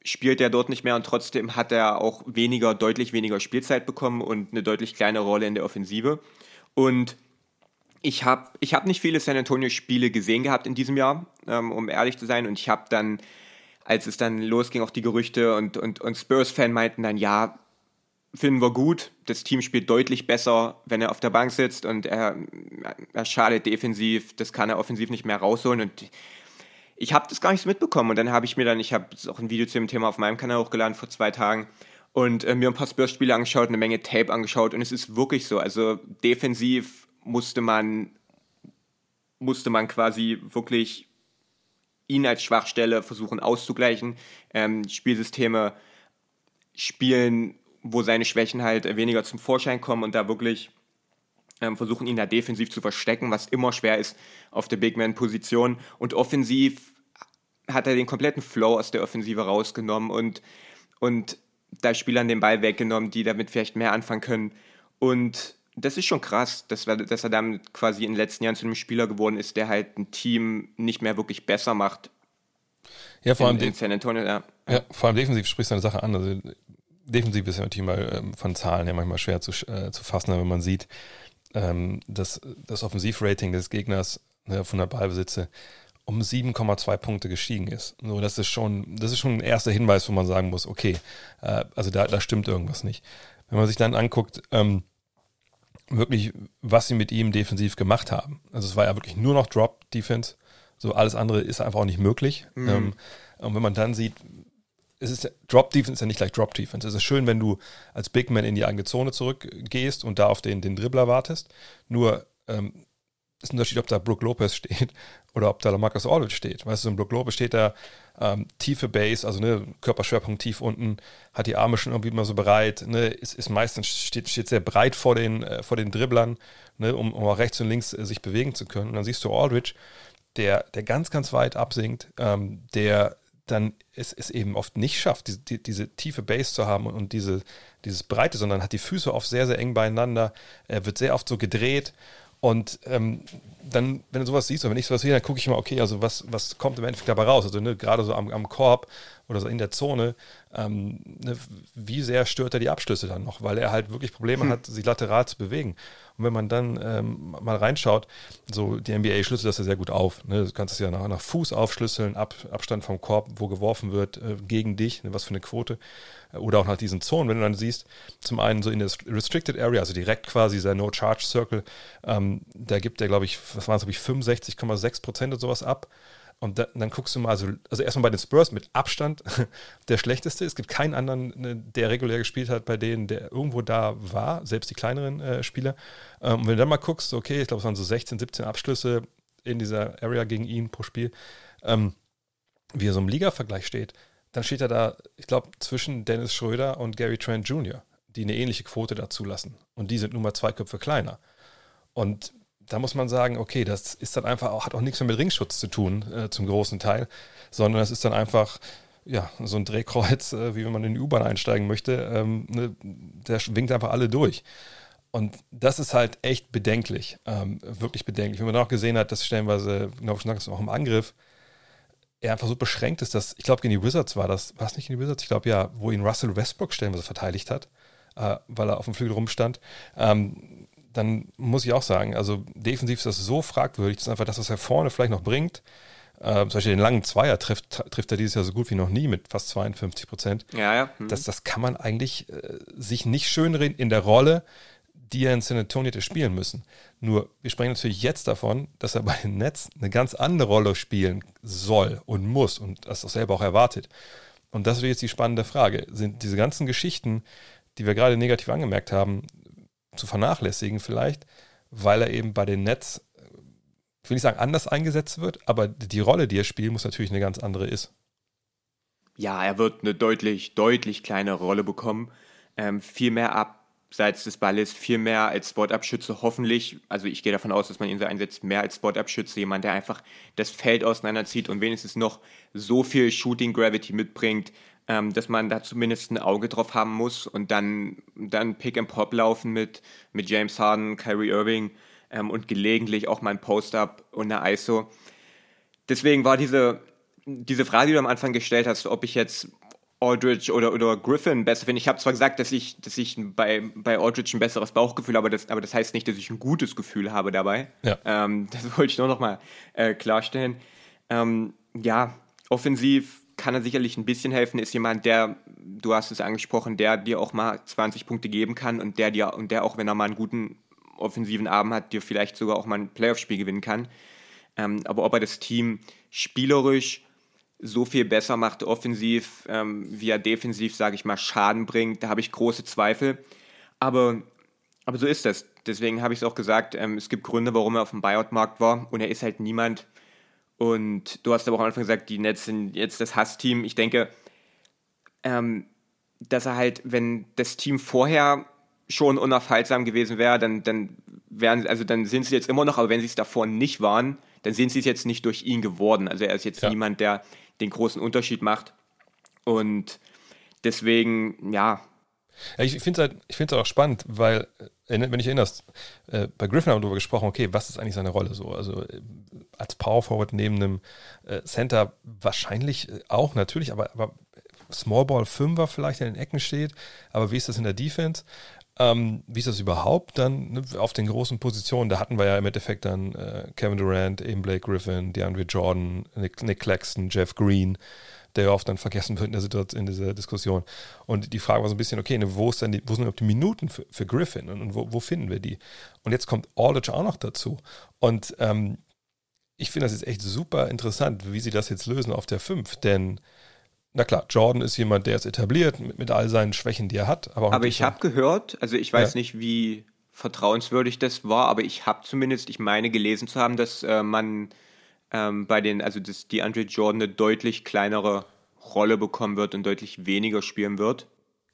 spielt er dort nicht mehr und trotzdem hat er auch weniger, deutlich weniger Spielzeit bekommen und eine deutlich kleinere Rolle in der Offensive. Und ich habe ich hab nicht viele San Antonio-Spiele gesehen gehabt in diesem Jahr, ähm, um ehrlich zu sein. Und ich habe dann, als es dann losging, auch die Gerüchte und, und, und Spurs-Fan meinten dann, ja, finden wir gut. Das Team spielt deutlich besser, wenn er auf der Bank sitzt und er, er schadet defensiv. Das kann er offensiv nicht mehr rausholen. Und ich habe das gar nicht so mitbekommen. Und dann habe ich mir dann, ich habe auch ein Video zu dem Thema auf meinem Kanal hochgeladen vor zwei Tagen und äh, mir ein paar Spurs-Spiele angeschaut, eine Menge Tape angeschaut. Und es ist wirklich so. Also defensiv musste man, musste man quasi wirklich ihn als Schwachstelle versuchen auszugleichen. Ähm, Spielsysteme spielen, wo seine Schwächen halt weniger zum Vorschein kommen und da wirklich versuchen ihn da defensiv zu verstecken, was immer schwer ist auf der Big Man-Position. Und offensiv hat er den kompletten Flow aus der Offensive rausgenommen und, und da Spielern den Ball weggenommen, die damit vielleicht mehr anfangen können. Und das ist schon krass, dass, wir, dass er damit quasi in den letzten Jahren zu einem Spieler geworden ist, der halt ein Team nicht mehr wirklich besser macht. Ja, vor allem in, in San Antonio, ja. ja. vor allem defensiv sprichst du eine Sache an. Also defensiv ist ja natürlich mal ähm, von Zahlen her manchmal schwer zu, äh, zu fassen, wenn man sieht, ähm, das, das Offensivrating des Gegners ne, von der Ballbesitze um 7,2 Punkte gestiegen ist. So, das ist schon, das ist schon ein erster Hinweis, wo man sagen muss, okay, äh, also da, da stimmt irgendwas nicht. Wenn man sich dann anguckt, ähm, wirklich, was sie mit ihm defensiv gemacht haben. Also es war ja wirklich nur noch Drop-Defense. So alles andere ist einfach auch nicht möglich. Mhm. Ähm, und wenn man dann sieht, es ist Drop Defense ist ja nicht gleich Drop Defense. Es ist schön, wenn du als Big Man in die eigene Zone zurückgehst und da auf den, den Dribbler wartest. Nur ähm, ist ein Unterschied, ob da Brook Lopez steht oder ob da Marcus Aldridge steht. Weißt du, in Brook Lopez steht da ähm, tiefe Base, also ne, Körperschwerpunkt tief unten, hat die Arme schon irgendwie immer so bereit, ne, ist, ist meistens steht, steht sehr breit vor den, äh, vor den Dribblern, ne, um, um auch rechts und links äh, sich bewegen zu können. Und dann siehst du Aldridge, der, der ganz, ganz weit absinkt, ähm, der dann es, es eben oft nicht schafft, diese, die, diese tiefe Base zu haben und diese, dieses Breite, sondern hat die Füße oft sehr, sehr eng beieinander, er wird sehr oft so gedreht und ähm, dann, wenn du sowas siehst oder wenn ich sowas sehe, dann gucke ich mal, okay, also was, was kommt im Endeffekt dabei raus? Also ne, gerade so am, am Korb oder so in der Zone, ähm, ne, wie sehr stört er die Abschlüsse dann noch, weil er halt wirklich Probleme hm. hat, sich lateral zu bewegen. Und wenn man dann ähm, mal reinschaut, so die NBA schlüsselt das ja sehr gut auf. Ne? Du kannst es ja nach, nach Fuß aufschlüsseln, Ab, Abstand vom Korb, wo geworfen wird, äh, gegen dich, ne? was für eine Quote. Äh, oder auch nach diesen Zonen, wenn du dann siehst, zum einen so in der Restricted Area, also direkt quasi dieser No-Charge Circle, ähm, da gibt er, glaube ich, was waren es, glaube ich, 65,6 Prozent und sowas ab. Und da, dann guckst du mal, also, also erstmal bei den Spurs mit Abstand der schlechteste. Es gibt keinen anderen, ne, der regulär gespielt hat, bei denen, der irgendwo da war, selbst die kleineren äh, Spieler. Ähm, und wenn du dann mal guckst, okay, ich glaube, es waren so 16, 17 Abschlüsse in dieser Area gegen ihn pro Spiel, ähm, wie er so im Liga-Vergleich steht, dann steht er da, ich glaube, zwischen Dennis Schröder und Gary Trent Jr., die eine ähnliche Quote dazu lassen. Und die sind nun mal zwei Köpfe kleiner. Und da muss man sagen, okay, das ist dann einfach auch, hat auch nichts mehr mit Ringschutz zu tun, äh, zum großen Teil, sondern das ist dann einfach, ja, so ein Drehkreuz, äh, wie wenn man in die U-Bahn einsteigen möchte, ähm, ne, der winkt einfach alle durch. Und das ist halt echt bedenklich, ähm, wirklich bedenklich. Wenn man auch gesehen hat, dass stellenweise, genau schon auch im Angriff, er einfach so beschränkt ist, dass, ich glaube, gegen die Wizards war das, war es nicht in die Wizards? Ich glaube ja, wo ihn Russell Westbrook stellenweise verteidigt hat, äh, weil er auf dem Flügel rumstand. Ähm, dann muss ich auch sagen, also defensiv ist das so fragwürdig, dass einfach das, was er vorne vielleicht noch bringt, äh, zum Beispiel den langen Zweier trifft, trifft er dieses Jahr so gut wie noch nie mit fast 52 Prozent. Ja, ja. Mhm. Das, das kann man eigentlich äh, sich nicht schönreden in der Rolle, die er in San Antonio hätte spielen müssen. Nur, wir sprechen natürlich jetzt davon, dass er bei den Nets eine ganz andere Rolle spielen soll und muss und das auch selber auch erwartet. Und das ist jetzt die spannende Frage. Sind diese ganzen Geschichten, die wir gerade negativ angemerkt haben, zu vernachlässigen vielleicht, weil er eben bei den Nets, ich will nicht sagen anders eingesetzt wird, aber die Rolle, die er spielt, muss natürlich eine ganz andere ist. Ja, er wird eine deutlich, deutlich kleinere Rolle bekommen. Ähm, viel mehr abseits des Balles, viel mehr als Spot-Abschütze, hoffentlich. Also ich gehe davon aus, dass man ihn so einsetzt, mehr als Spot-Abschütze, jemand, der einfach das Feld auseinanderzieht und wenigstens noch so viel Shooting Gravity mitbringt, ähm, dass man da zumindest ein Auge drauf haben muss und dann, dann Pick and Pop laufen mit, mit James Harden, Kyrie Irving ähm, und gelegentlich auch mal ein Post-Up und eine ISO. Deswegen war diese, diese Frage, die du am Anfang gestellt hast, ob ich jetzt Aldridge oder, oder Griffin besser finde. Ich habe zwar gesagt, dass ich, dass ich bei, bei Aldridge ein besseres Bauchgefühl habe, aber das, aber das heißt nicht, dass ich ein gutes Gefühl habe dabei. Ja. Ähm, das wollte ich nur noch mal äh, klarstellen. Ähm, ja, offensiv kann er sicherlich ein bisschen helfen, ist jemand, der, du hast es angesprochen, der dir auch mal 20 Punkte geben kann und der dir, und der auch, wenn er mal einen guten offensiven Abend hat, dir vielleicht sogar auch mal ein Playoff-Spiel gewinnen kann. Ähm, aber ob er das Team spielerisch so viel besser macht, offensiv, ähm, wie er defensiv, sage ich mal, Schaden bringt, da habe ich große Zweifel. Aber, aber so ist das. Deswegen habe ich es auch gesagt, ähm, es gibt Gründe, warum er auf dem Buyout-Markt war und er ist halt niemand, und du hast aber auch am Anfang gesagt, die Nets sind jetzt das Hassteam. Ich denke, ähm, dass er halt, wenn das Team vorher schon unaufhaltsam gewesen wäre, dann, dann wären, also dann sind sie jetzt immer noch, aber wenn sie es davor nicht waren, dann sind sie es jetzt nicht durch ihn geworden. Also er ist jetzt ja. niemand, der den großen Unterschied macht. Und deswegen, ja, ja, ich finde es halt, halt auch spannend, weil, äh, wenn ich erinnerst, äh, bei Griffin haben wir darüber gesprochen, okay, was ist eigentlich seine Rolle so? Also äh, als Power Forward neben einem äh, Center wahrscheinlich äh, auch natürlich, aber, aber Small Ball 5er vielleicht in den Ecken steht, aber wie ist das in der Defense? Ähm, wie ist das überhaupt dann ne, auf den großen Positionen? Da hatten wir ja im Endeffekt dann äh, Kevin Durant, eben Blake Griffin, DeAndre Jordan, Nick, Nick Claxton, Jeff Green der ja oft dann vergessen wird in, der Situation, in dieser Diskussion. Und die Frage war so ein bisschen, okay, ne, wo, ist denn die, wo sind überhaupt die Minuten für, für Griffin und, und wo, wo, finden wir die? Und jetzt kommt Aldridge auch noch dazu. Und ähm, ich finde das jetzt echt super interessant, wie sie das jetzt lösen auf der 5, denn na klar, Jordan ist jemand, der ist etabliert mit, mit all seinen Schwächen, die er hat. Aber, aber ich habe gehört, also ich weiß ja. nicht, wie vertrauenswürdig das war, aber ich habe zumindest, ich meine gelesen zu haben, dass äh, man ähm, bei den, also dass die Andre Jordan eine deutlich kleinere Rolle bekommen wird und deutlich weniger spielen wird.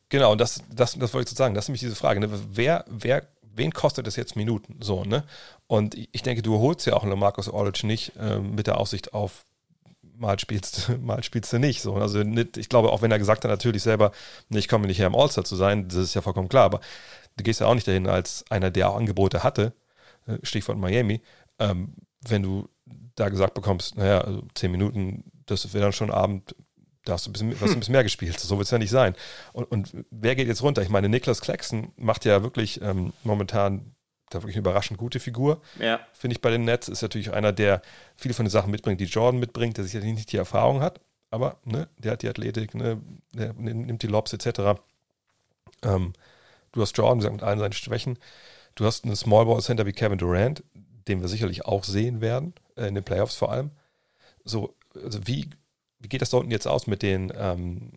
Genau, und das, das, das wollte ich so sagen. Das ist nämlich diese Frage. Ne? Wer, wer, wen kostet das jetzt Minuten? So, ne? Und ich denke, du holst ja auch einen Marcus Aldridge nicht äh, mit der Aussicht auf mal spielst, mal spielst du nicht. So. Also nicht, ich glaube, auch wenn er gesagt hat, natürlich selber, nee, ich komme nicht her, im All-Star zu sein, das ist ja vollkommen klar, aber du gehst ja auch nicht dahin als einer, der auch Angebote hatte, äh, Stichwort Miami, ähm, wenn du da gesagt bekommst, naja, also zehn Minuten, das wäre dann schon Abend, da hast du ein bisschen, hast ein bisschen mehr gespielt. So wird es ja nicht sein. Und, und, wer geht jetzt runter? Ich meine, Niklas Claxton macht ja wirklich ähm, momentan da wirklich eine überraschend gute Figur. Ja. Finde ich bei den Nets. Ist natürlich einer, der viele von den Sachen mitbringt, die Jordan mitbringt, der sicherlich nicht die Erfahrung hat, aber ne, der hat die Athletik, ne, der nimmt die Lobs etc. Ähm, du hast Jordan, gesagt, mit allen seinen Schwächen. Du hast einen Small Ball Center wie Kevin Durant, den wir sicherlich auch sehen werden, in den Playoffs vor allem. So, also wie, wie geht das da unten jetzt aus mit den, ähm,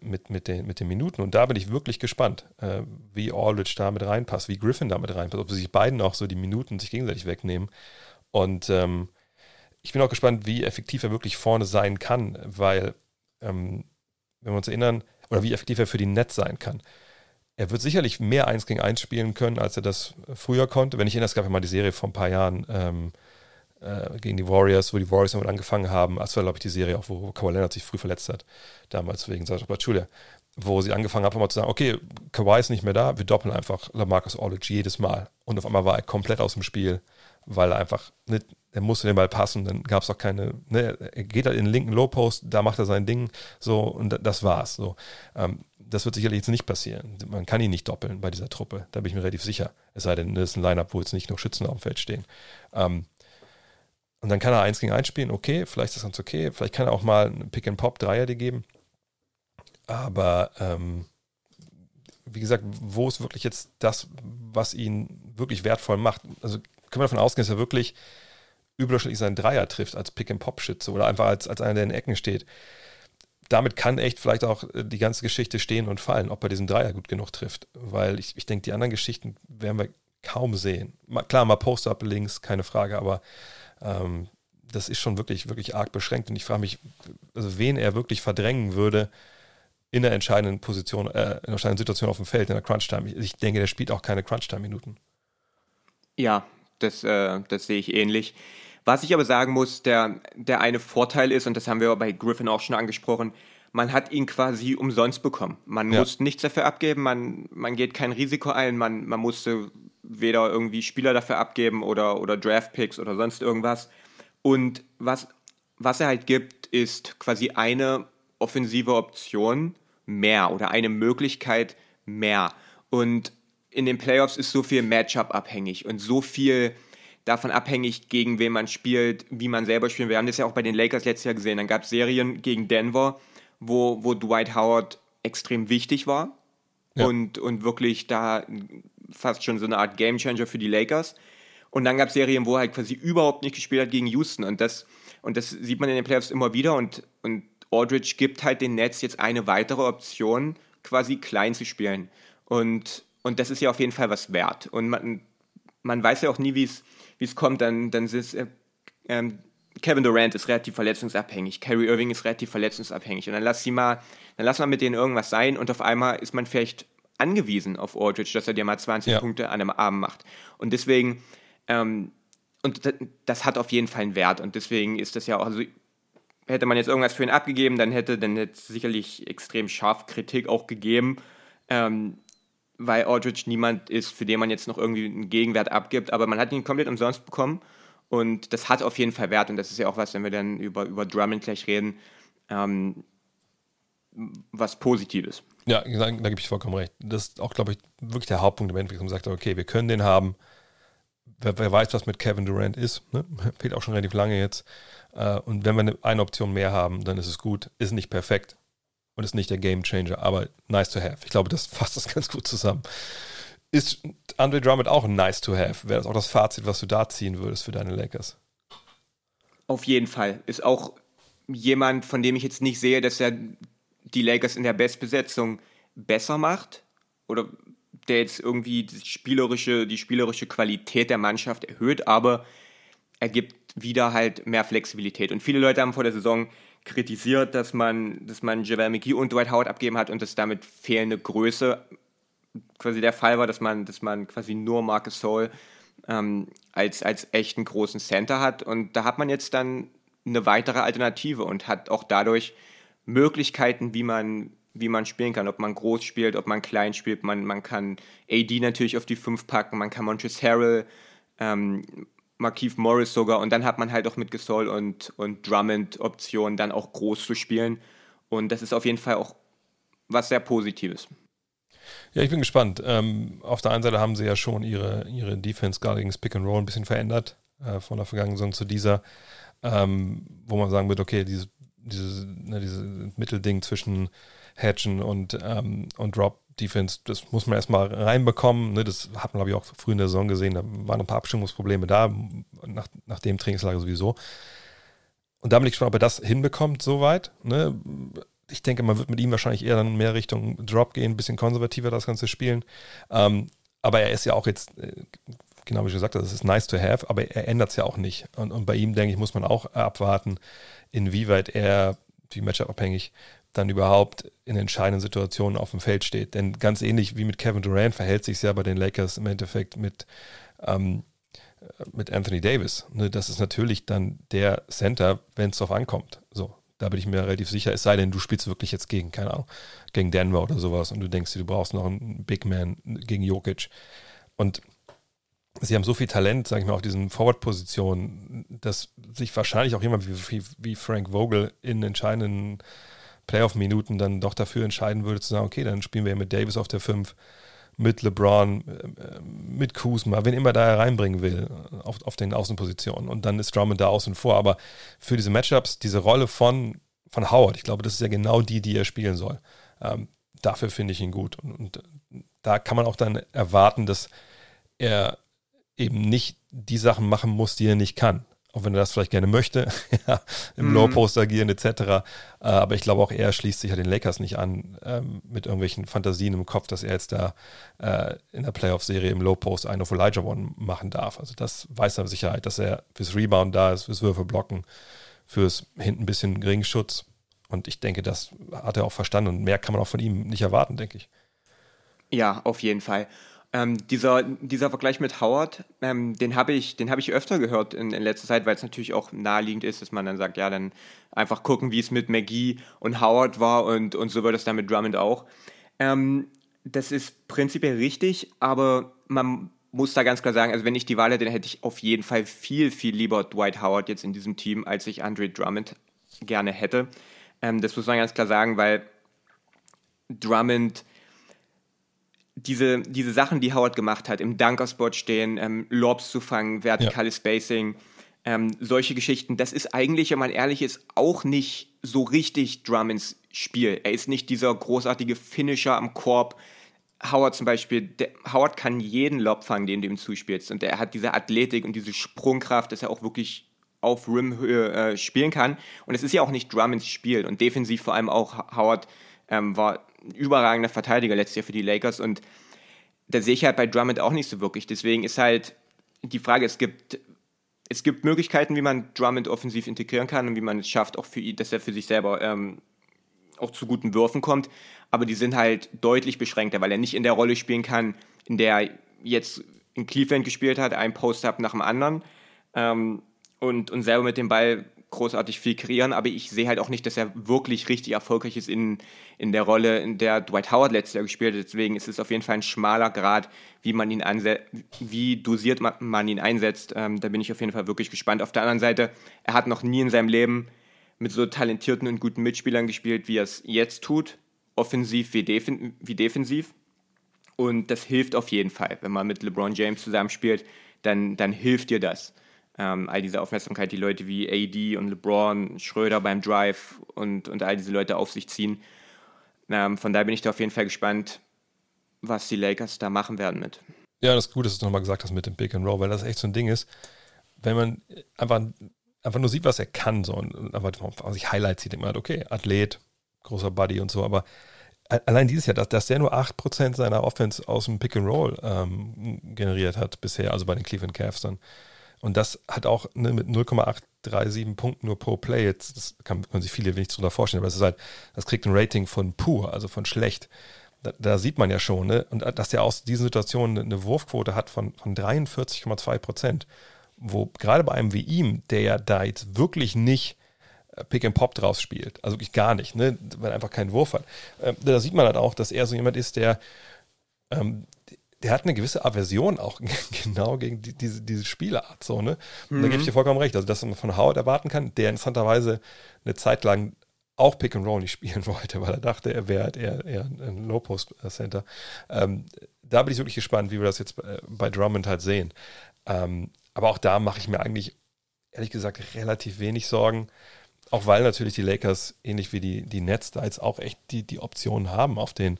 mit, mit, den, mit den Minuten? Und da bin ich wirklich gespannt, äh, wie Aldridge da mit reinpasst, wie Griffin da mit reinpasst, ob sie sich beiden auch so die Minuten sich gegenseitig wegnehmen. Und ähm, ich bin auch gespannt, wie effektiv er wirklich vorne sein kann, weil, ähm, wenn wir uns erinnern, oder wie effektiv er für die Netz sein kann. Er wird sicherlich mehr Eins gegen Eins spielen können, als er das früher konnte. Wenn ich erinnere, es gab ja mal die Serie vor ein paar Jahren ähm, äh, gegen die Warriors, wo die Warriors damit angefangen haben. Das war, glaube ich, die Serie auch, wo Kawhi Leonard sich früh verletzt hat, damals wegen Sascha Pachulia, wo sie angefangen haben, mal zu sagen, okay, Kawhi ist nicht mehr da, wir doppeln einfach Lamarcus Aldridge jedes Mal. Und auf einmal war er komplett aus dem Spiel, weil er einfach nicht, er musste den Ball passen, dann gab es auch keine, ne, er geht halt in den linken Low Post, da macht er sein Ding, so, und das war's, so. Ähm, das wird sicherlich jetzt nicht passieren. Man kann ihn nicht doppeln bei dieser Truppe, da bin ich mir relativ sicher. Es sei denn, es ist ein Line-Up, wo jetzt nicht nur Schützen auf dem Feld stehen. Ähm, und dann kann er eins gegen eins spielen, okay, vielleicht ist das ganz okay. Vielleicht kann er auch mal einen Pick-and-Pop-Dreier dir geben. Aber ähm, wie gesagt, wo ist wirklich jetzt das, was ihn wirklich wertvoll macht? Also können wir davon ausgehen, dass er wirklich überdurchschnittlich seinen Dreier trifft als Pick-and-Pop-Schütze oder einfach als, als einer, der in Ecken steht. Damit kann echt vielleicht auch äh, die ganze Geschichte stehen und fallen, ob er diesen Dreier gut genug trifft. Weil ich, ich denke, die anderen Geschichten werden wir kaum sehen. Mal, klar, mal Post-Up links, keine Frage, aber ähm, das ist schon wirklich, wirklich arg beschränkt. Und ich frage mich, also wen er wirklich verdrängen würde in der entscheidenden Position, äh, in der entscheidenden Situation auf dem Feld, in der Crunch-Time. Ich denke, der spielt auch keine Crunch-Time-Minuten. Ja, das, äh, das sehe ich ähnlich. Was ich aber sagen muss, der, der eine Vorteil ist, und das haben wir bei Griffin auch schon angesprochen, man hat ihn quasi umsonst bekommen. Man ja. muss nichts dafür abgeben, man, man geht kein Risiko ein, man, man musste weder irgendwie Spieler dafür abgeben oder, oder Draftpicks oder sonst irgendwas. Und was, was er halt gibt, ist quasi eine offensive Option mehr oder eine Möglichkeit mehr. Und in den Playoffs ist so viel Matchup abhängig und so viel davon abhängig, gegen wen man spielt, wie man selber spielt. Wir haben das ja auch bei den Lakers letztes Jahr gesehen. Dann gab es Serien gegen Denver, wo, wo Dwight Howard extrem wichtig war ja. und, und wirklich da fast schon so eine Art Gamechanger für die Lakers. Und dann gab es Serien, wo er halt quasi überhaupt nicht gespielt hat gegen Houston. Und das, und das sieht man in den Playoffs immer wieder. Und, und Aldridge gibt halt den Nets jetzt eine weitere Option, quasi klein zu spielen. Und, und das ist ja auf jeden Fall was wert. Und man, man weiß ja auch nie, wie es kommt. Dann, dann ist äh, ähm, Kevin Durant ist relativ verletzungsabhängig, Kyrie Irving ist relativ verletzungsabhängig. Und dann lass sie mal, dann lass mal mit denen irgendwas sein und auf einmal ist man vielleicht angewiesen auf Aldridge, dass er dir mal 20 ja. Punkte an einem Abend macht. Und deswegen, ähm, und das, hat auf jeden Fall einen Wert. Und deswegen ist das ja auch, also hätte man jetzt irgendwas für ihn abgegeben, dann hätte dann hätte sicherlich extrem scharf Kritik auch gegeben, ähm, weil Aldridge niemand ist, für den man jetzt noch irgendwie einen Gegenwert abgibt. Aber man hat ihn komplett umsonst bekommen. Und das hat auf jeden Fall Wert. Und das ist ja auch was, wenn wir dann über, über Drummond gleich reden, ähm, was Positives. Ja, da, da gebe ich vollkommen recht. Das ist auch, glaube ich, wirklich der Hauptpunkt im Endeffekt, man sagt, okay, wir können den haben. Wer, wer, weiß, was mit Kevin Durant ist, ne? fehlt auch schon relativ lange jetzt. Äh, und wenn wir eine, eine Option mehr haben, dann ist es gut. Ist nicht perfekt und ist nicht der Game Changer, aber nice to have. Ich glaube, das fasst das ganz gut zusammen. Ist Andre Drummond auch nice to have? Wäre das auch das Fazit, was du da ziehen würdest für deine Lakers? Auf jeden Fall. Ist auch jemand, von dem ich jetzt nicht sehe, dass er die Lakers in der Bestbesetzung besser macht oder der jetzt irgendwie die spielerische, die spielerische Qualität der Mannschaft erhöht, aber er gibt wieder halt mehr Flexibilität. Und viele Leute haben vor der Saison kritisiert, dass man, dass man JaVale McGee und Dwight Howard abgeben hat und dass damit fehlende Größe quasi der Fall war, dass man, dass man quasi nur Marcus Soul ähm, als, als echten großen Center hat. Und da hat man jetzt dann eine weitere Alternative und hat auch dadurch Möglichkeiten, wie man, wie man spielen kann. Ob man groß spielt, ob man klein spielt. Man, man kann AD natürlich auf die 5 packen, man kann Montrezl Harrell, ähm, Markeith Morris sogar und dann hat man halt auch mit Gasol und, und Drummond Optionen, dann auch groß zu spielen. Und das ist auf jeden Fall auch was sehr Positives. Ja, ich bin gespannt. Ähm, auf der einen Seite haben sie ja schon ihre, ihre Defense gerade gegen Pick and Roll ein bisschen verändert, äh, von der vergangenen Saison zu dieser, ähm, wo man sagen wird, okay, dieses dieses, ne, dieses Mittelding zwischen Hatchen und, ähm, und Drop Defense, das muss man erstmal reinbekommen. Ne? Das hat man, glaube ich, auch früh in der Saison gesehen. Da waren ein paar Abstimmungsprobleme da, nach, nach dem Trainingslager sowieso. und da bin ich schon, ob er das hinbekommt, soweit. Ne? Ich denke, man wird mit ihm wahrscheinlich eher dann mehr Richtung Drop gehen, ein bisschen konservativer das Ganze spielen. Ähm, aber er ist ja auch jetzt, äh, genau wie ich gesagt habe, das ist nice to have, aber er ändert es ja auch nicht. Und, und bei ihm, denke ich, muss man auch abwarten, inwieweit er, wie Matchup abhängig, dann überhaupt in entscheidenden Situationen auf dem Feld steht. Denn ganz ähnlich wie mit Kevin Durant verhält sich ja bei den Lakers im Endeffekt mit, ähm, mit Anthony Davis. Ne, das ist natürlich dann der Center, wenn es darauf ankommt. So, da bin ich mir relativ sicher. Es sei denn, du spielst wirklich jetzt gegen, keine Ahnung, gegen Denver oder sowas und du denkst, du brauchst noch einen Big Man gegen Jokic. Und sie haben so viel Talent, sage ich mal, auf diesen Forward-Positionen, dass sich wahrscheinlich auch jemand wie, wie Frank Vogel in entscheidenden Playoff-Minuten dann doch dafür entscheiden würde, zu sagen, okay, dann spielen wir mit Davis auf der 5, mit LeBron, äh, mit Kuzma, wen immer da reinbringen will, auf, auf den Außenpositionen. Und dann ist Drummond da außen vor. Aber für diese Matchups, diese Rolle von, von Howard, ich glaube, das ist ja genau die, die er spielen soll. Ähm, dafür finde ich ihn gut. Und, und da kann man auch dann erwarten, dass er eben nicht die Sachen machen muss, die er nicht kann auch wenn er das vielleicht gerne möchte, ja, im mm. Low-Post agieren etc. Äh, aber ich glaube auch er schließt sich ja den Lakers nicht an ähm, mit irgendwelchen Fantasien im Kopf, dass er jetzt da äh, in der Playoff-Serie im Low-Post einen auf Elijah One machen darf. Also das weiß er mit Sicherheit, dass er fürs Rebound da ist, fürs Würfelblocken, fürs hinten ein bisschen Geringschutz. Und ich denke, das hat er auch verstanden und mehr kann man auch von ihm nicht erwarten, denke ich. Ja, auf jeden Fall. Ähm, dieser, dieser Vergleich mit Howard, ähm, den habe ich, hab ich öfter gehört in, in letzter Zeit, weil es natürlich auch naheliegend ist, dass man dann sagt, ja, dann einfach gucken, wie es mit McGee und Howard war und, und so wird es dann mit Drummond auch. Ähm, das ist prinzipiell richtig, aber man muss da ganz klar sagen, also wenn ich die Wahl hätte, dann hätte ich auf jeden Fall viel, viel lieber Dwight Howard jetzt in diesem Team, als ich Andre Drummond gerne hätte. Ähm, das muss man ganz klar sagen, weil Drummond diese, diese Sachen, die Howard gemacht hat, im Dunkerspot stehen, ähm, Lobs zu fangen, vertikales ja. Spacing, ähm, solche Geschichten, das ist eigentlich, wenn man ehrlich ist, auch nicht so richtig Drummonds Spiel. Er ist nicht dieser großartige Finisher am Korb. Howard zum Beispiel, der, Howard kann jeden Lob fangen, den du ihm zuspielst. Und er hat diese Athletik und diese Sprungkraft, dass er auch wirklich auf Rimhöhe äh, spielen kann. Und es ist ja auch nicht Drummonds Spiel. Und defensiv vor allem auch Howard ähm, war überragender Verteidiger letztes Jahr für die Lakers und da sehe ich halt bei Drummond auch nicht so wirklich. Deswegen ist halt die Frage, es gibt, es gibt Möglichkeiten, wie man Drummond offensiv integrieren kann und wie man es schafft, auch für dass er für sich selber ähm, auch zu guten Würfen kommt. Aber die sind halt deutlich beschränkter, weil er nicht in der Rolle spielen kann, in der er jetzt in Cleveland gespielt hat, ein Post-Up nach dem anderen. Ähm, und, und selber mit dem Ball großartig viel kreieren, aber ich sehe halt auch nicht, dass er wirklich richtig erfolgreich ist in, in der Rolle, in der Dwight Howard letztes Jahr gespielt hat. Deswegen ist es auf jeden Fall ein schmaler Grad, wie man ihn ansetzt, wie dosiert man, man ihn einsetzt. Ähm, da bin ich auf jeden Fall wirklich gespannt. Auf der anderen Seite, er hat noch nie in seinem Leben mit so talentierten und guten Mitspielern gespielt, wie er es jetzt tut, offensiv wie, defen wie defensiv. Und das hilft auf jeden Fall. Wenn man mit LeBron James zusammenspielt, dann, dann hilft dir das ähm, all diese Aufmerksamkeit, die Leute wie AD und LeBron, Schröder beim Drive und, und all diese Leute auf sich ziehen. Ähm, von daher bin ich da auf jeden Fall gespannt, was die Lakers da machen werden mit. Ja, das ist gut, dass du nochmal gesagt hast mit dem Pick and Roll, weil das echt so ein Ding ist, wenn man einfach, einfach nur sieht, was er kann, so und einfach sich Highlights sieht, man, okay, Athlet, großer Buddy und so, aber allein dieses Jahr, dass, dass der nur 8% seiner Offense aus dem Pick and Roll ähm, generiert hat bisher, also bei den Cleveland Cavs dann. Und das hat auch ne, mit 0,837 Punkten nur pro Play, jetzt, das kann, können sich viele wenig darunter vorstellen, aber es ist halt, das kriegt ein Rating von pur, also von schlecht. Da, da sieht man ja schon, ne? Und dass der aus diesen Situationen eine Wurfquote hat von, von 43,2 Prozent, wo gerade bei einem wie ihm, der ja da jetzt wirklich nicht äh, Pick and Pop draus spielt, also wirklich gar nicht, ne? weil er einfach keinen Wurf hat. Äh, da sieht man halt auch, dass er so jemand ist, der ähm, der hat eine gewisse Aversion auch genau gegen die, diese, diese Spielart. So, ne? Mhm. da gebe ich dir vollkommen recht. Also, dass man von Howard erwarten kann, der interessanterweise eine Zeit lang auch Pick and Roll nicht spielen wollte, weil er dachte, er wäre halt eher, eher ein Low-Post-Center. Ähm, da bin ich wirklich gespannt, wie wir das jetzt äh, bei Drummond halt sehen. Ähm, aber auch da mache ich mir eigentlich, ehrlich gesagt, relativ wenig Sorgen. Auch weil natürlich die Lakers, ähnlich wie die, die Nets, da jetzt auch echt die, die Optionen haben auf, den,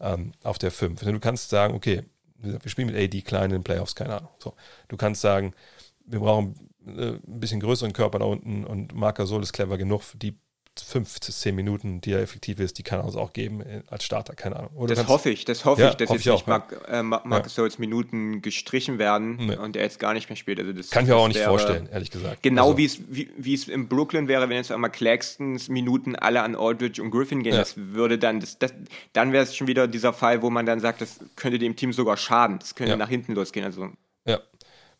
ähm, auf der 5. Du kannst sagen, okay, wir spielen mit AD klein in den Playoffs, keine Ahnung. So, du kannst sagen, wir brauchen äh, ein bisschen größeren Körper da unten und Marc Gasol ist clever genug, die fünf bis zehn Minuten, die er effektiv ist, die kann er uns auch geben äh, als Starter, keine Ahnung. Oder das hoffe ich, das hoffe ja, ich, dass jetzt ich nicht Marc, äh, Marcus ja. Minuten gestrichen werden nee. und er jetzt gar nicht mehr spielt. Also das, kann ich mir auch nicht vorstellen, ehrlich gesagt. Genau also. wie, wie es in Brooklyn wäre, wenn jetzt einmal Claxtons Minuten alle an Aldridge und Griffin gehen, ja. das würde dann, das, das, dann wäre es schon wieder dieser Fall, wo man dann sagt, das könnte dem Team sogar schaden, das könnte nach hinten losgehen. Also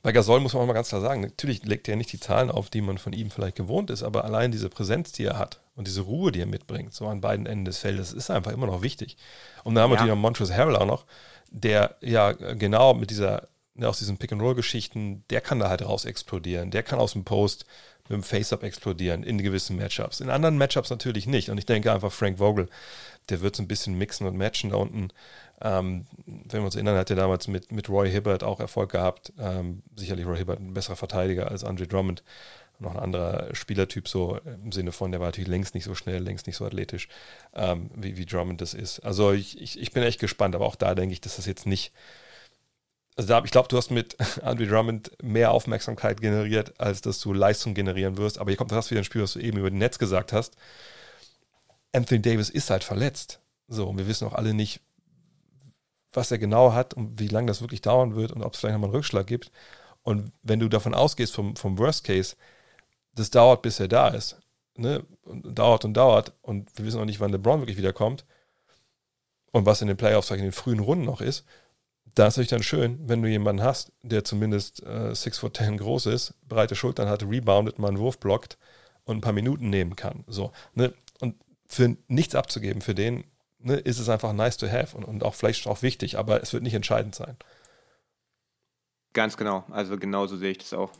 bei Gasol muss man auch mal ganz klar sagen, natürlich legt er nicht die Zahlen auf, die man von ihm vielleicht gewohnt ist, aber allein diese Präsenz, die er hat und diese Ruhe, die er mitbringt, so an beiden Enden des Feldes, ist einfach immer noch wichtig. Und dann haben wir ja. natürlich noch Montrezl Harrell auch noch, der ja genau mit dieser, aus diesen Pick-and-Roll-Geschichten, der kann da halt raus explodieren, der kann aus dem Post mit dem Face-Up explodieren in gewissen Matchups. In anderen Matchups natürlich nicht. Und ich denke einfach, Frank Vogel, der wird so ein bisschen mixen und matchen da unten. Ähm, wenn wir uns erinnern, hat er damals mit, mit Roy Hibbert auch Erfolg gehabt. Ähm, sicherlich Roy Hibbert ein besserer Verteidiger als Andre Drummond. Noch ein anderer Spielertyp, so im Sinne von, der war natürlich längst nicht so schnell, längst nicht so athletisch, ähm, wie, wie Drummond das ist. Also ich, ich, ich bin echt gespannt, aber auch da denke ich, dass das jetzt nicht. Also da, ich glaube, du hast mit Andre Drummond mehr Aufmerksamkeit generiert, als dass du Leistung generieren wirst. Aber hier kommt fast wieder ein Spiel, was du eben über den Netz gesagt hast. Anthony Davis ist halt verletzt. So, und wir wissen auch alle nicht, was er genau hat und wie lange das wirklich dauern wird und ob es vielleicht nochmal einen Rückschlag gibt. Und wenn du davon ausgehst, vom, vom Worst Case, das dauert, bis er da ist. Ne? Und dauert und dauert. Und wir wissen auch nicht, wann LeBron wirklich wiederkommt. Und was in den Playoffs in den frühen Runden noch ist. Da ist es natürlich dann schön, wenn du jemanden hast, der zumindest äh, 6 foot 10 groß ist, breite Schultern hat, reboundet, mal einen Wurf blockt und ein paar Minuten nehmen kann. So, ne? Und für nichts abzugeben für den ne, ist es einfach nice to have und, und auch vielleicht auch wichtig, aber es wird nicht entscheidend sein. Ganz genau, also genauso sehe ich das auch.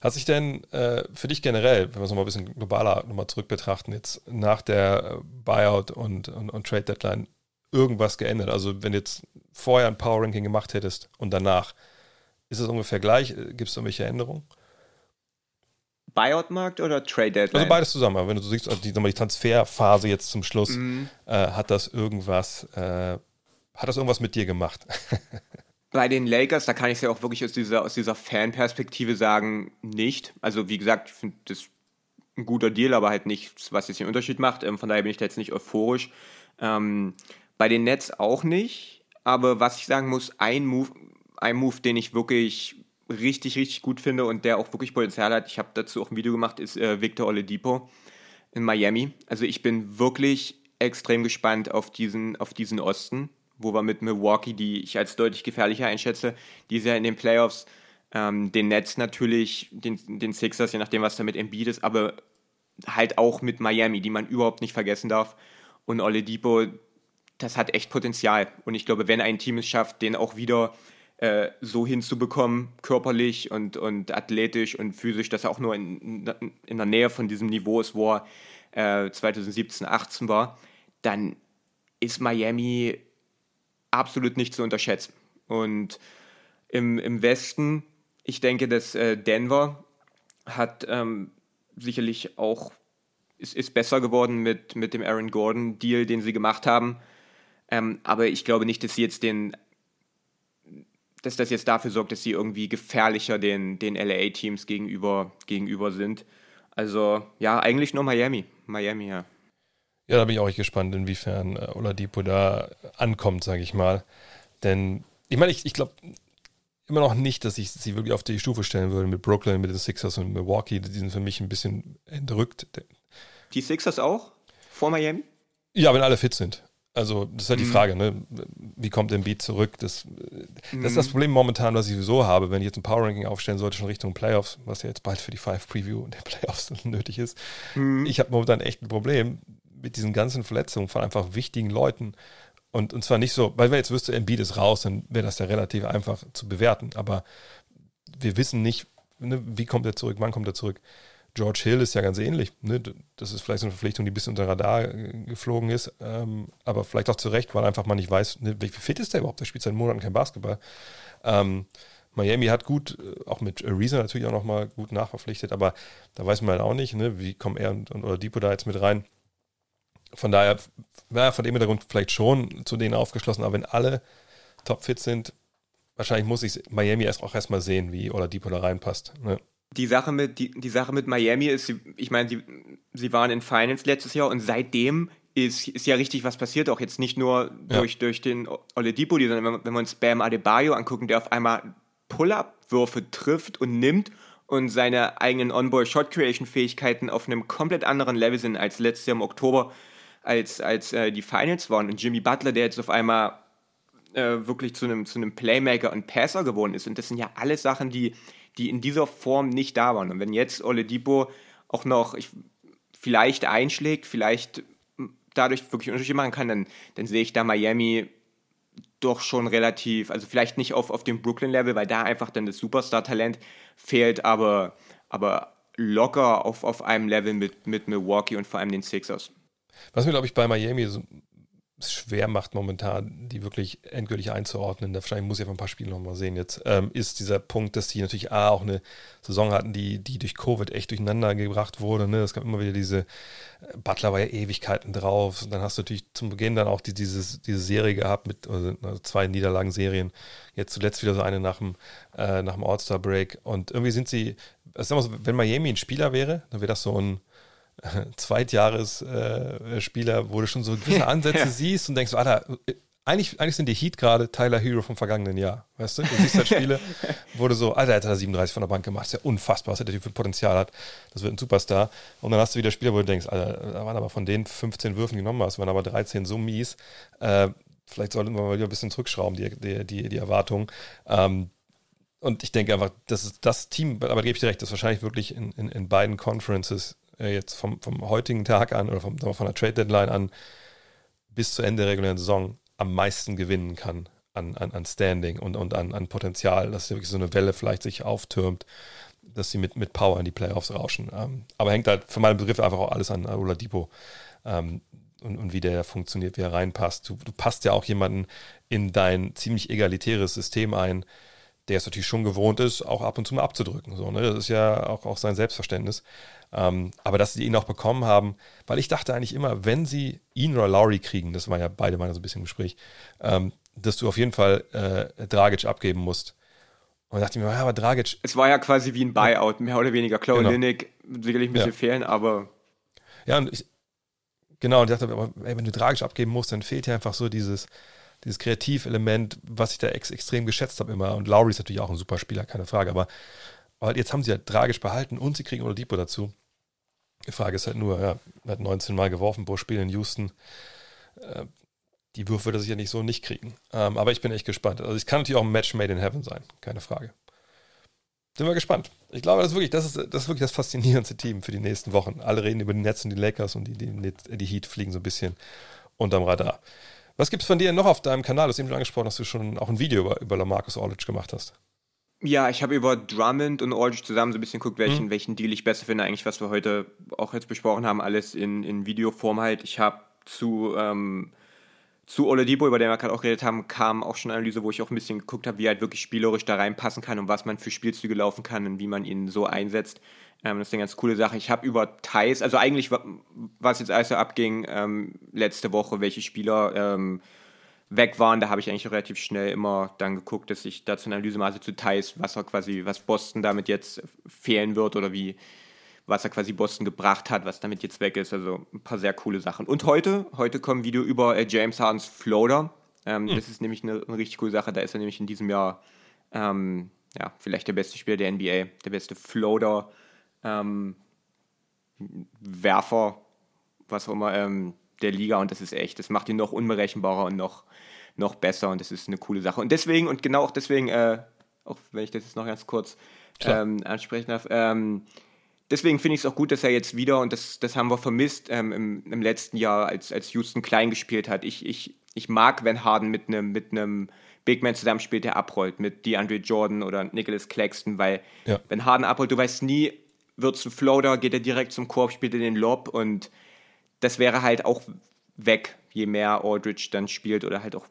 Hat sich denn äh, für dich generell, wenn wir es nochmal ein bisschen globaler nochmal zurück betrachten, jetzt nach der äh, Buyout und, und, und Trade Deadline irgendwas geändert? Also wenn du jetzt vorher ein Power Ranking gemacht hättest und danach, ist es ungefähr gleich? Gibt es irgendwelche Änderungen? Buyout-Markt oder Trade Deadline? Also beides zusammen. Aber wenn du siehst, also die, die Transferphase jetzt zum Schluss, mhm. äh, hat das irgendwas, äh, hat das irgendwas mit dir gemacht? Bei den Lakers, da kann ich es ja auch wirklich aus dieser, aus dieser Fanperspektive sagen, nicht. Also wie gesagt, ich finde das ein guter Deal, aber halt nichts, was jetzt den Unterschied macht. Ähm, von daher bin ich da jetzt nicht euphorisch. Ähm, bei den Nets auch nicht. Aber was ich sagen muss, ein Move, ein Move, den ich wirklich richtig, richtig gut finde und der auch wirklich Potenzial hat, ich habe dazu auch ein Video gemacht, ist äh, Victor Oladipo in Miami. Also ich bin wirklich extrem gespannt auf diesen, auf diesen Osten, wo wir mit Milwaukee, die ich als deutlich gefährlicher einschätze, die ja in den Playoffs ähm, den Nets natürlich, den, den Sixers, je nachdem, was da mit Embiid ist, aber halt auch mit Miami, die man überhaupt nicht vergessen darf. Und Oladipo, das hat echt Potenzial. Und ich glaube, wenn ein Team es schafft, den auch wieder äh, so hinzubekommen, körperlich und, und athletisch und physisch, dass er auch nur in, in der Nähe von diesem Niveau ist, wo er äh, 2017, 18 war, dann ist Miami absolut nicht zu unterschätzen. Und im, im Westen, ich denke, dass äh, Denver hat ähm, sicherlich auch, ist, ist besser geworden mit, mit dem Aaron Gordon-Deal, den sie gemacht haben. Ähm, aber ich glaube nicht, dass sie jetzt den dass das jetzt dafür sorgt, dass sie irgendwie gefährlicher den, den LA-Teams gegenüber, gegenüber sind. Also ja, eigentlich nur Miami. Miami, ja. Ja, da bin ich auch echt gespannt, inwiefern äh, Oladipo da ankommt, sage ich mal. Denn ich meine, ich, ich glaube immer noch nicht, dass ich sie wirklich auf die Stufe stellen würde mit Brooklyn, mit den Sixers und Milwaukee. Die sind für mich ein bisschen entrückt. Die Sixers auch? Vor Miami? Ja, wenn alle fit sind. Also, das ist halt mhm. die Frage, ne? Wie kommt Embiid zurück? Das, das ist das mhm. Problem momentan, was ich sowieso habe, wenn ich jetzt ein Power Ranking aufstellen sollte, schon Richtung Playoffs, was ja jetzt bald für die Five Preview der Playoffs nötig ist. Mhm. Ich habe momentan echt ein Problem mit diesen ganzen Verletzungen von einfach wichtigen Leuten. Und, und zwar nicht so, weil wenn jetzt wüsste, Embiid ist raus, dann wäre das ja relativ einfach zu bewerten. Aber wir wissen nicht, ne, wie kommt er zurück, wann kommt er zurück. George Hill ist ja ganz ähnlich. Ne? Das ist vielleicht so eine Verpflichtung, die bisschen unter Radar äh, geflogen ist, ähm, aber vielleicht auch zu Recht, weil einfach man nicht weiß, ne, wie fit ist der überhaupt? Der spielt seit Monaten kein Basketball. Ähm, Miami hat gut, äh, auch mit Ariza natürlich auch nochmal gut nachverpflichtet, aber da weiß man halt auch nicht, ne? wie kommen er und, und oder Depot da jetzt mit rein. Von daher, ja, von dem Hintergrund vielleicht schon zu denen aufgeschlossen, aber wenn alle topfit sind, wahrscheinlich muss ich Miami erst auch erstmal sehen, wie Oladipo da reinpasst. Ne? Die Sache mit, die, die Sache mit Miami ist, ich meine, sie, sie waren in Finals letztes Jahr und seitdem ist, ist ja richtig was passiert, auch jetzt nicht nur ja. durch, durch den Oledipo, sondern wenn, wenn wir uns Bam Adebayo angucken, der auf einmal Pull-Up-Würfe trifft und nimmt und seine eigenen On-Ball-Shot-Creation-Fähigkeiten auf einem komplett anderen Level sind als letztes Jahr im Oktober, als, als äh, die Finals waren. Und Jimmy Butler, der jetzt auf einmal äh, wirklich zu einem, zu einem Playmaker und Passer geworden ist. Und das sind ja alles Sachen, die, die in dieser Form nicht da waren. Und wenn jetzt Oledipo auch noch ich, vielleicht einschlägt, vielleicht dadurch wirklich Unterschiede machen kann, dann, dann sehe ich da Miami doch schon relativ, also vielleicht nicht auf, auf dem Brooklyn-Level, weil da einfach dann das Superstar-Talent fehlt, aber, aber locker auf, auf einem Level mit, mit Milwaukee und vor allem den Sixers. Was mir, glaube ich, bei Miami so schwer macht momentan, die wirklich endgültig einzuordnen, da wahrscheinlich muss ich einfach ein paar Spiele nochmal sehen jetzt, ähm, ist dieser Punkt, dass die natürlich A, auch eine Saison hatten, die, die durch Covid echt durcheinander gebracht wurde. Ne? Es gab immer wieder diese, äh, Butler war ja Ewigkeiten drauf. Und dann hast du natürlich zum Beginn dann auch die, dieses, diese Serie gehabt mit also zwei Niederlagenserien. Jetzt zuletzt wieder so eine nach dem, äh, dem All-Star-Break. Und irgendwie sind sie, also so, wenn Miami ein Spieler wäre, dann wäre das so ein Zweitjahresspieler, äh, wo du schon so gewisse Ansätze ja. siehst und denkst, Alter, eigentlich, eigentlich sind die Heat gerade Tyler Hero vom vergangenen Jahr. Weißt du? Du siehst halt Spiele, wo du so, Alter, jetzt hat er 37 von der Bank gemacht. ist ja unfassbar, was der Typ für Potenzial hat. Das wird ein Superstar. Und dann hast du wieder Spieler, wo du denkst, Alter, da waren aber von den 15 Würfen genommen hast, waren aber 13 so mies. Äh, vielleicht sollten wir mal wieder ein bisschen zurückschrauben, die, die, die, die Erwartungen. Ähm, und ich denke einfach, das ist das Team, aber da gebe ich dir recht, das wahrscheinlich wirklich in, in, in beiden Conferences äh, jetzt vom, vom heutigen Tag an oder vom, von der Trade Deadline an bis zu Ende der regulären Saison am meisten gewinnen kann an, an, an Standing und, und an, an Potenzial, dass wirklich so eine Welle vielleicht sich auftürmt, dass sie mit, mit Power in die Playoffs rauschen. Ähm, aber hängt halt für meinen Begriff einfach auch alles an Oladipo ähm, und, und wie der funktioniert, wie er reinpasst. Du, du passt ja auch jemanden in dein ziemlich egalitäres System ein, der es natürlich schon gewohnt ist, auch ab und zu mal abzudrücken. So, ne? Das ist ja auch, auch sein Selbstverständnis. Ähm, aber dass sie ihn auch bekommen haben, weil ich dachte eigentlich immer, wenn sie ihn oder Lowry kriegen, das war ja beide mal so ein bisschen im Gespräch, ähm, dass du auf jeden Fall äh, Dragic abgeben musst. Und dachte ich mir, ja, aber Dragic. Es war ja quasi wie ein Buyout, mehr oder weniger. Chloe genau. Linnick sicherlich ein bisschen ja. fehlen, aber. Ja, und ich, genau, und ich dachte, aber ey, wenn du Dragic abgeben musst, dann fehlt ja einfach so dieses, dieses Kreativelement, was ich da ex extrem geschätzt habe immer. Und Lowry ist natürlich auch ein super Spieler, keine Frage, aber, aber jetzt haben sie halt tragisch behalten und sie kriegen Oladipo dazu. Die Frage ist halt nur, ja, hat 19 Mal geworfen pro Spiel in Houston. Äh, die Würfe wird er sicher nicht so nicht kriegen. Ähm, aber ich bin echt gespannt. Also es kann natürlich auch ein Match made in heaven sein, keine Frage. Sind wir gespannt. Ich glaube, das ist wirklich das, ist, das, ist wirklich das faszinierendste Team für die nächsten Wochen. Alle reden über die Nets und die Lakers und die, die, die Heat fliegen so ein bisschen unterm Radar. Was gibt es von dir noch auf deinem Kanal? Du hast eben schon angesprochen, dass du schon auch ein Video über, über Lamarcus Aldridge gemacht hast. Ja, ich habe über Drummond und Aldridge zusammen so ein bisschen geguckt, welchen, mhm. welchen Deal ich besser finde. Eigentlich, was wir heute auch jetzt besprochen haben, alles in, in Videoform halt. Ich habe zu, ähm, zu Oladipo, über den wir gerade auch geredet haben, kam auch schon eine Analyse, wo ich auch ein bisschen geguckt habe, wie er halt wirklich spielerisch da reinpassen kann und was man für Spielzüge laufen kann und wie man ihn so einsetzt. Ähm, das ist eine ganz coole Sache. Ich habe über Thais, also eigentlich, was jetzt alles so abging ähm, letzte Woche, welche Spieler ähm, weg waren, da habe ich eigentlich relativ schnell immer dann geguckt, dass ich dazu eine Analyse mache zu Thais, was er quasi, was Boston damit jetzt fehlen wird oder wie, was er quasi Boston gebracht hat, was damit jetzt weg ist. Also ein paar sehr coole Sachen. Und heute, heute kommt ein Video über äh, James Hardens Floater. Ähm, mhm. Das ist nämlich eine, eine, richtig coole Sache. Da ist er nämlich in diesem Jahr ähm, ja, vielleicht der beste Spieler der NBA, der beste Floater, ähm, Werfer, was auch immer, ähm, der Liga. Und das ist echt, das macht ihn noch unberechenbarer und noch noch besser und das ist eine coole Sache. Und deswegen, und genau auch deswegen, äh, auch wenn ich das jetzt noch ganz kurz ähm, ansprechen darf, ähm, deswegen finde ich es auch gut, dass er jetzt wieder, und das, das haben wir vermisst ähm, im, im, letzten Jahr, als, als Houston klein gespielt hat. Ich, ich, ich mag, wenn Harden mit einem mit Big Man zusammenspielt, der abrollt, mit DeAndre Jordan oder Nicholas Claxton, weil ja. wenn Harden abrollt, du weißt nie, wird ein Floater, geht er direkt zum Korb, spielt er den Lob und das wäre halt auch weg, je mehr Aldridge dann spielt oder halt auch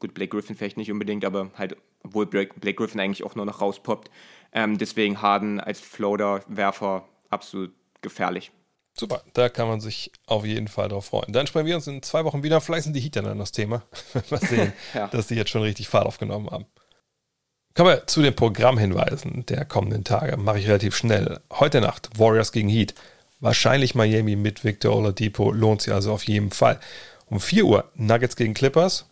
gut, Blake Griffin vielleicht nicht unbedingt, aber halt, obwohl Blake, Blake Griffin eigentlich auch nur noch rauspoppt. Ähm, deswegen Harden als Floater-Werfer absolut gefährlich. Super, da kann man sich auf jeden Fall drauf freuen. Dann sprechen wir uns in zwei Wochen wieder. Vielleicht sind die Heat dann das Thema. Mal sehen, ja. dass die jetzt schon richtig Fahrt aufgenommen haben. Kommen wir zu den Programmhinweisen der kommenden Tage. Mache ich relativ schnell. Heute Nacht Warriors gegen Heat. Wahrscheinlich Miami mit Victor Oladipo. Lohnt sich also auf jeden Fall. Um 4 Uhr Nuggets gegen Clippers.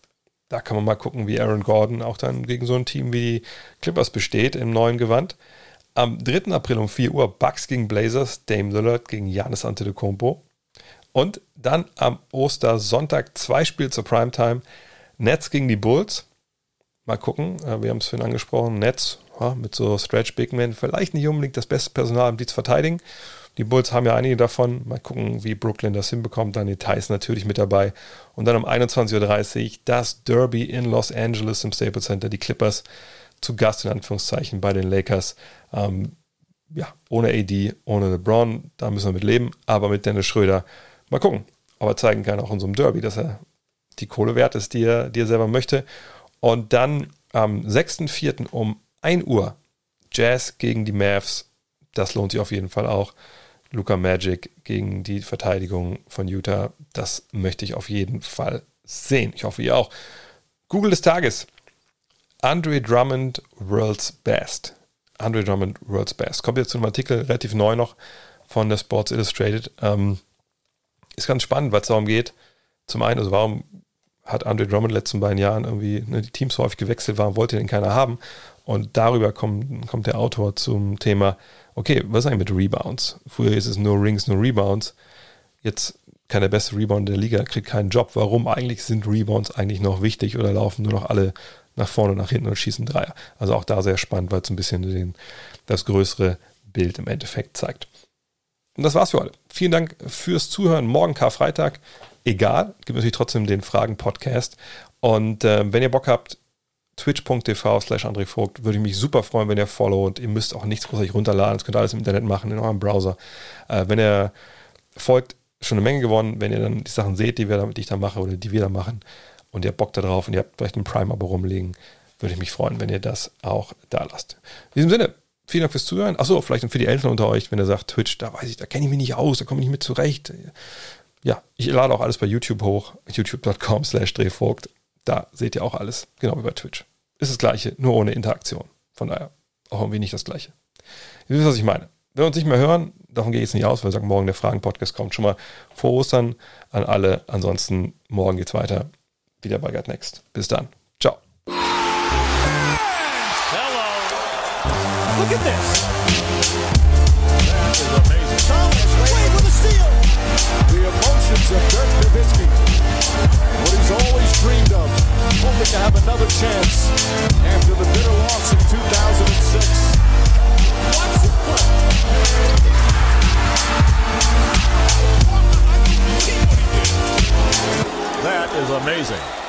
Da kann man mal gucken, wie Aaron Gordon auch dann gegen so ein Team wie die Clippers besteht im neuen Gewand. Am 3. April um 4 Uhr Bucks gegen Blazers, Dame Lillard gegen Giannis Antetokounmpo. Und dann am Ostersonntag zwei Spiele zur Primetime. Nets gegen die Bulls. Mal gucken, äh, wir haben es vorhin angesprochen, Nets ja, mit so Stretch Big Men, vielleicht nicht unbedingt das beste Personal, um die zu verteidigen. Die Bulls haben ja einige davon. Mal gucken, wie Brooklyn das hinbekommt. Dann Details natürlich mit dabei. Und dann um 21.30 Uhr das Derby in Los Angeles im Staples Center. Die Clippers zu Gast in Anführungszeichen bei den Lakers. Ähm, ja, ohne AD, ohne LeBron, da müssen wir mit leben. Aber mit Dennis Schröder, mal gucken. Aber zeigen kann auch in so einem Derby, dass er die Kohle wert ist, die er, die er selber möchte. Und dann am 6.4. um 1 Uhr Jazz gegen die Mavs. Das lohnt sich auf jeden Fall auch. Luca Magic gegen die Verteidigung von Utah. Das möchte ich auf jeden Fall sehen. Ich hoffe, ihr auch. Google des Tages. Andre Drummond World's Best. Andre Drummond World's Best. Kommt jetzt zu einem Artikel, relativ neu noch, von der Sports Illustrated. Ähm, ist ganz spannend, was es darum geht. Zum einen, also warum hat Andre Drummond in den letzten beiden Jahren irgendwie ne, die Teams häufig gewechselt, warum wollte den keiner haben? Und darüber kommt, kommt der Autor zum Thema, okay, was ist eigentlich mit Rebounds? Früher ist es nur Rings, nur Rebounds. Jetzt kann der beste Rebound der Liga, kriegt keinen Job. Warum eigentlich sind Rebounds eigentlich noch wichtig oder laufen nur noch alle nach vorne, nach hinten und schießen Dreier? Also auch da sehr spannend, weil es ein bisschen den, das größere Bild im Endeffekt zeigt. Und das war's für heute. Vielen Dank fürs Zuhören. Morgen Karfreitag egal. Gibt natürlich trotzdem den Fragen-Podcast. Und äh, wenn ihr Bock habt, twitch.tv slash André Vogt, würde ich mich super freuen, wenn ihr followt. Ihr müsst auch nichts großartig runterladen. Das könnt ihr alles im Internet machen, in eurem Browser. Äh, wenn ihr folgt, schon eine Menge gewonnen. Wenn ihr dann die Sachen seht, die, wir die ich da mache oder die wir da machen und ihr habt Bock darauf und ihr habt vielleicht ein Prime-Abo rumliegen, würde ich mich freuen, wenn ihr das auch da lasst. In diesem Sinne, vielen Dank fürs Zuhören. Achso, vielleicht für die Eltern unter euch, wenn ihr sagt, Twitch, da weiß ich, da kenne ich mich nicht aus, da komme ich nicht mit zurecht ja, ich lade auch alles bei YouTube hoch, youtube.com slash drehvogt. Da seht ihr auch alles, genau wie bei Twitch. Ist das gleiche, nur ohne Interaktion. Von daher auch irgendwie nicht das gleiche. Ihr wisst, was ich meine. Wenn wir uns nicht mehr hören, davon gehe ich jetzt nicht aus, weil wir sagen, morgen der Fragen-Podcast kommt. Schon mal vor Ostern an alle. Ansonsten morgen geht's weiter. Wieder bei Got Next. Bis dann. Ciao. Hello. Look at this. The emotions of Dirk Nowitzki. What he's always dreamed of, hoping to have another chance after the bitter loss in 2006. That is amazing.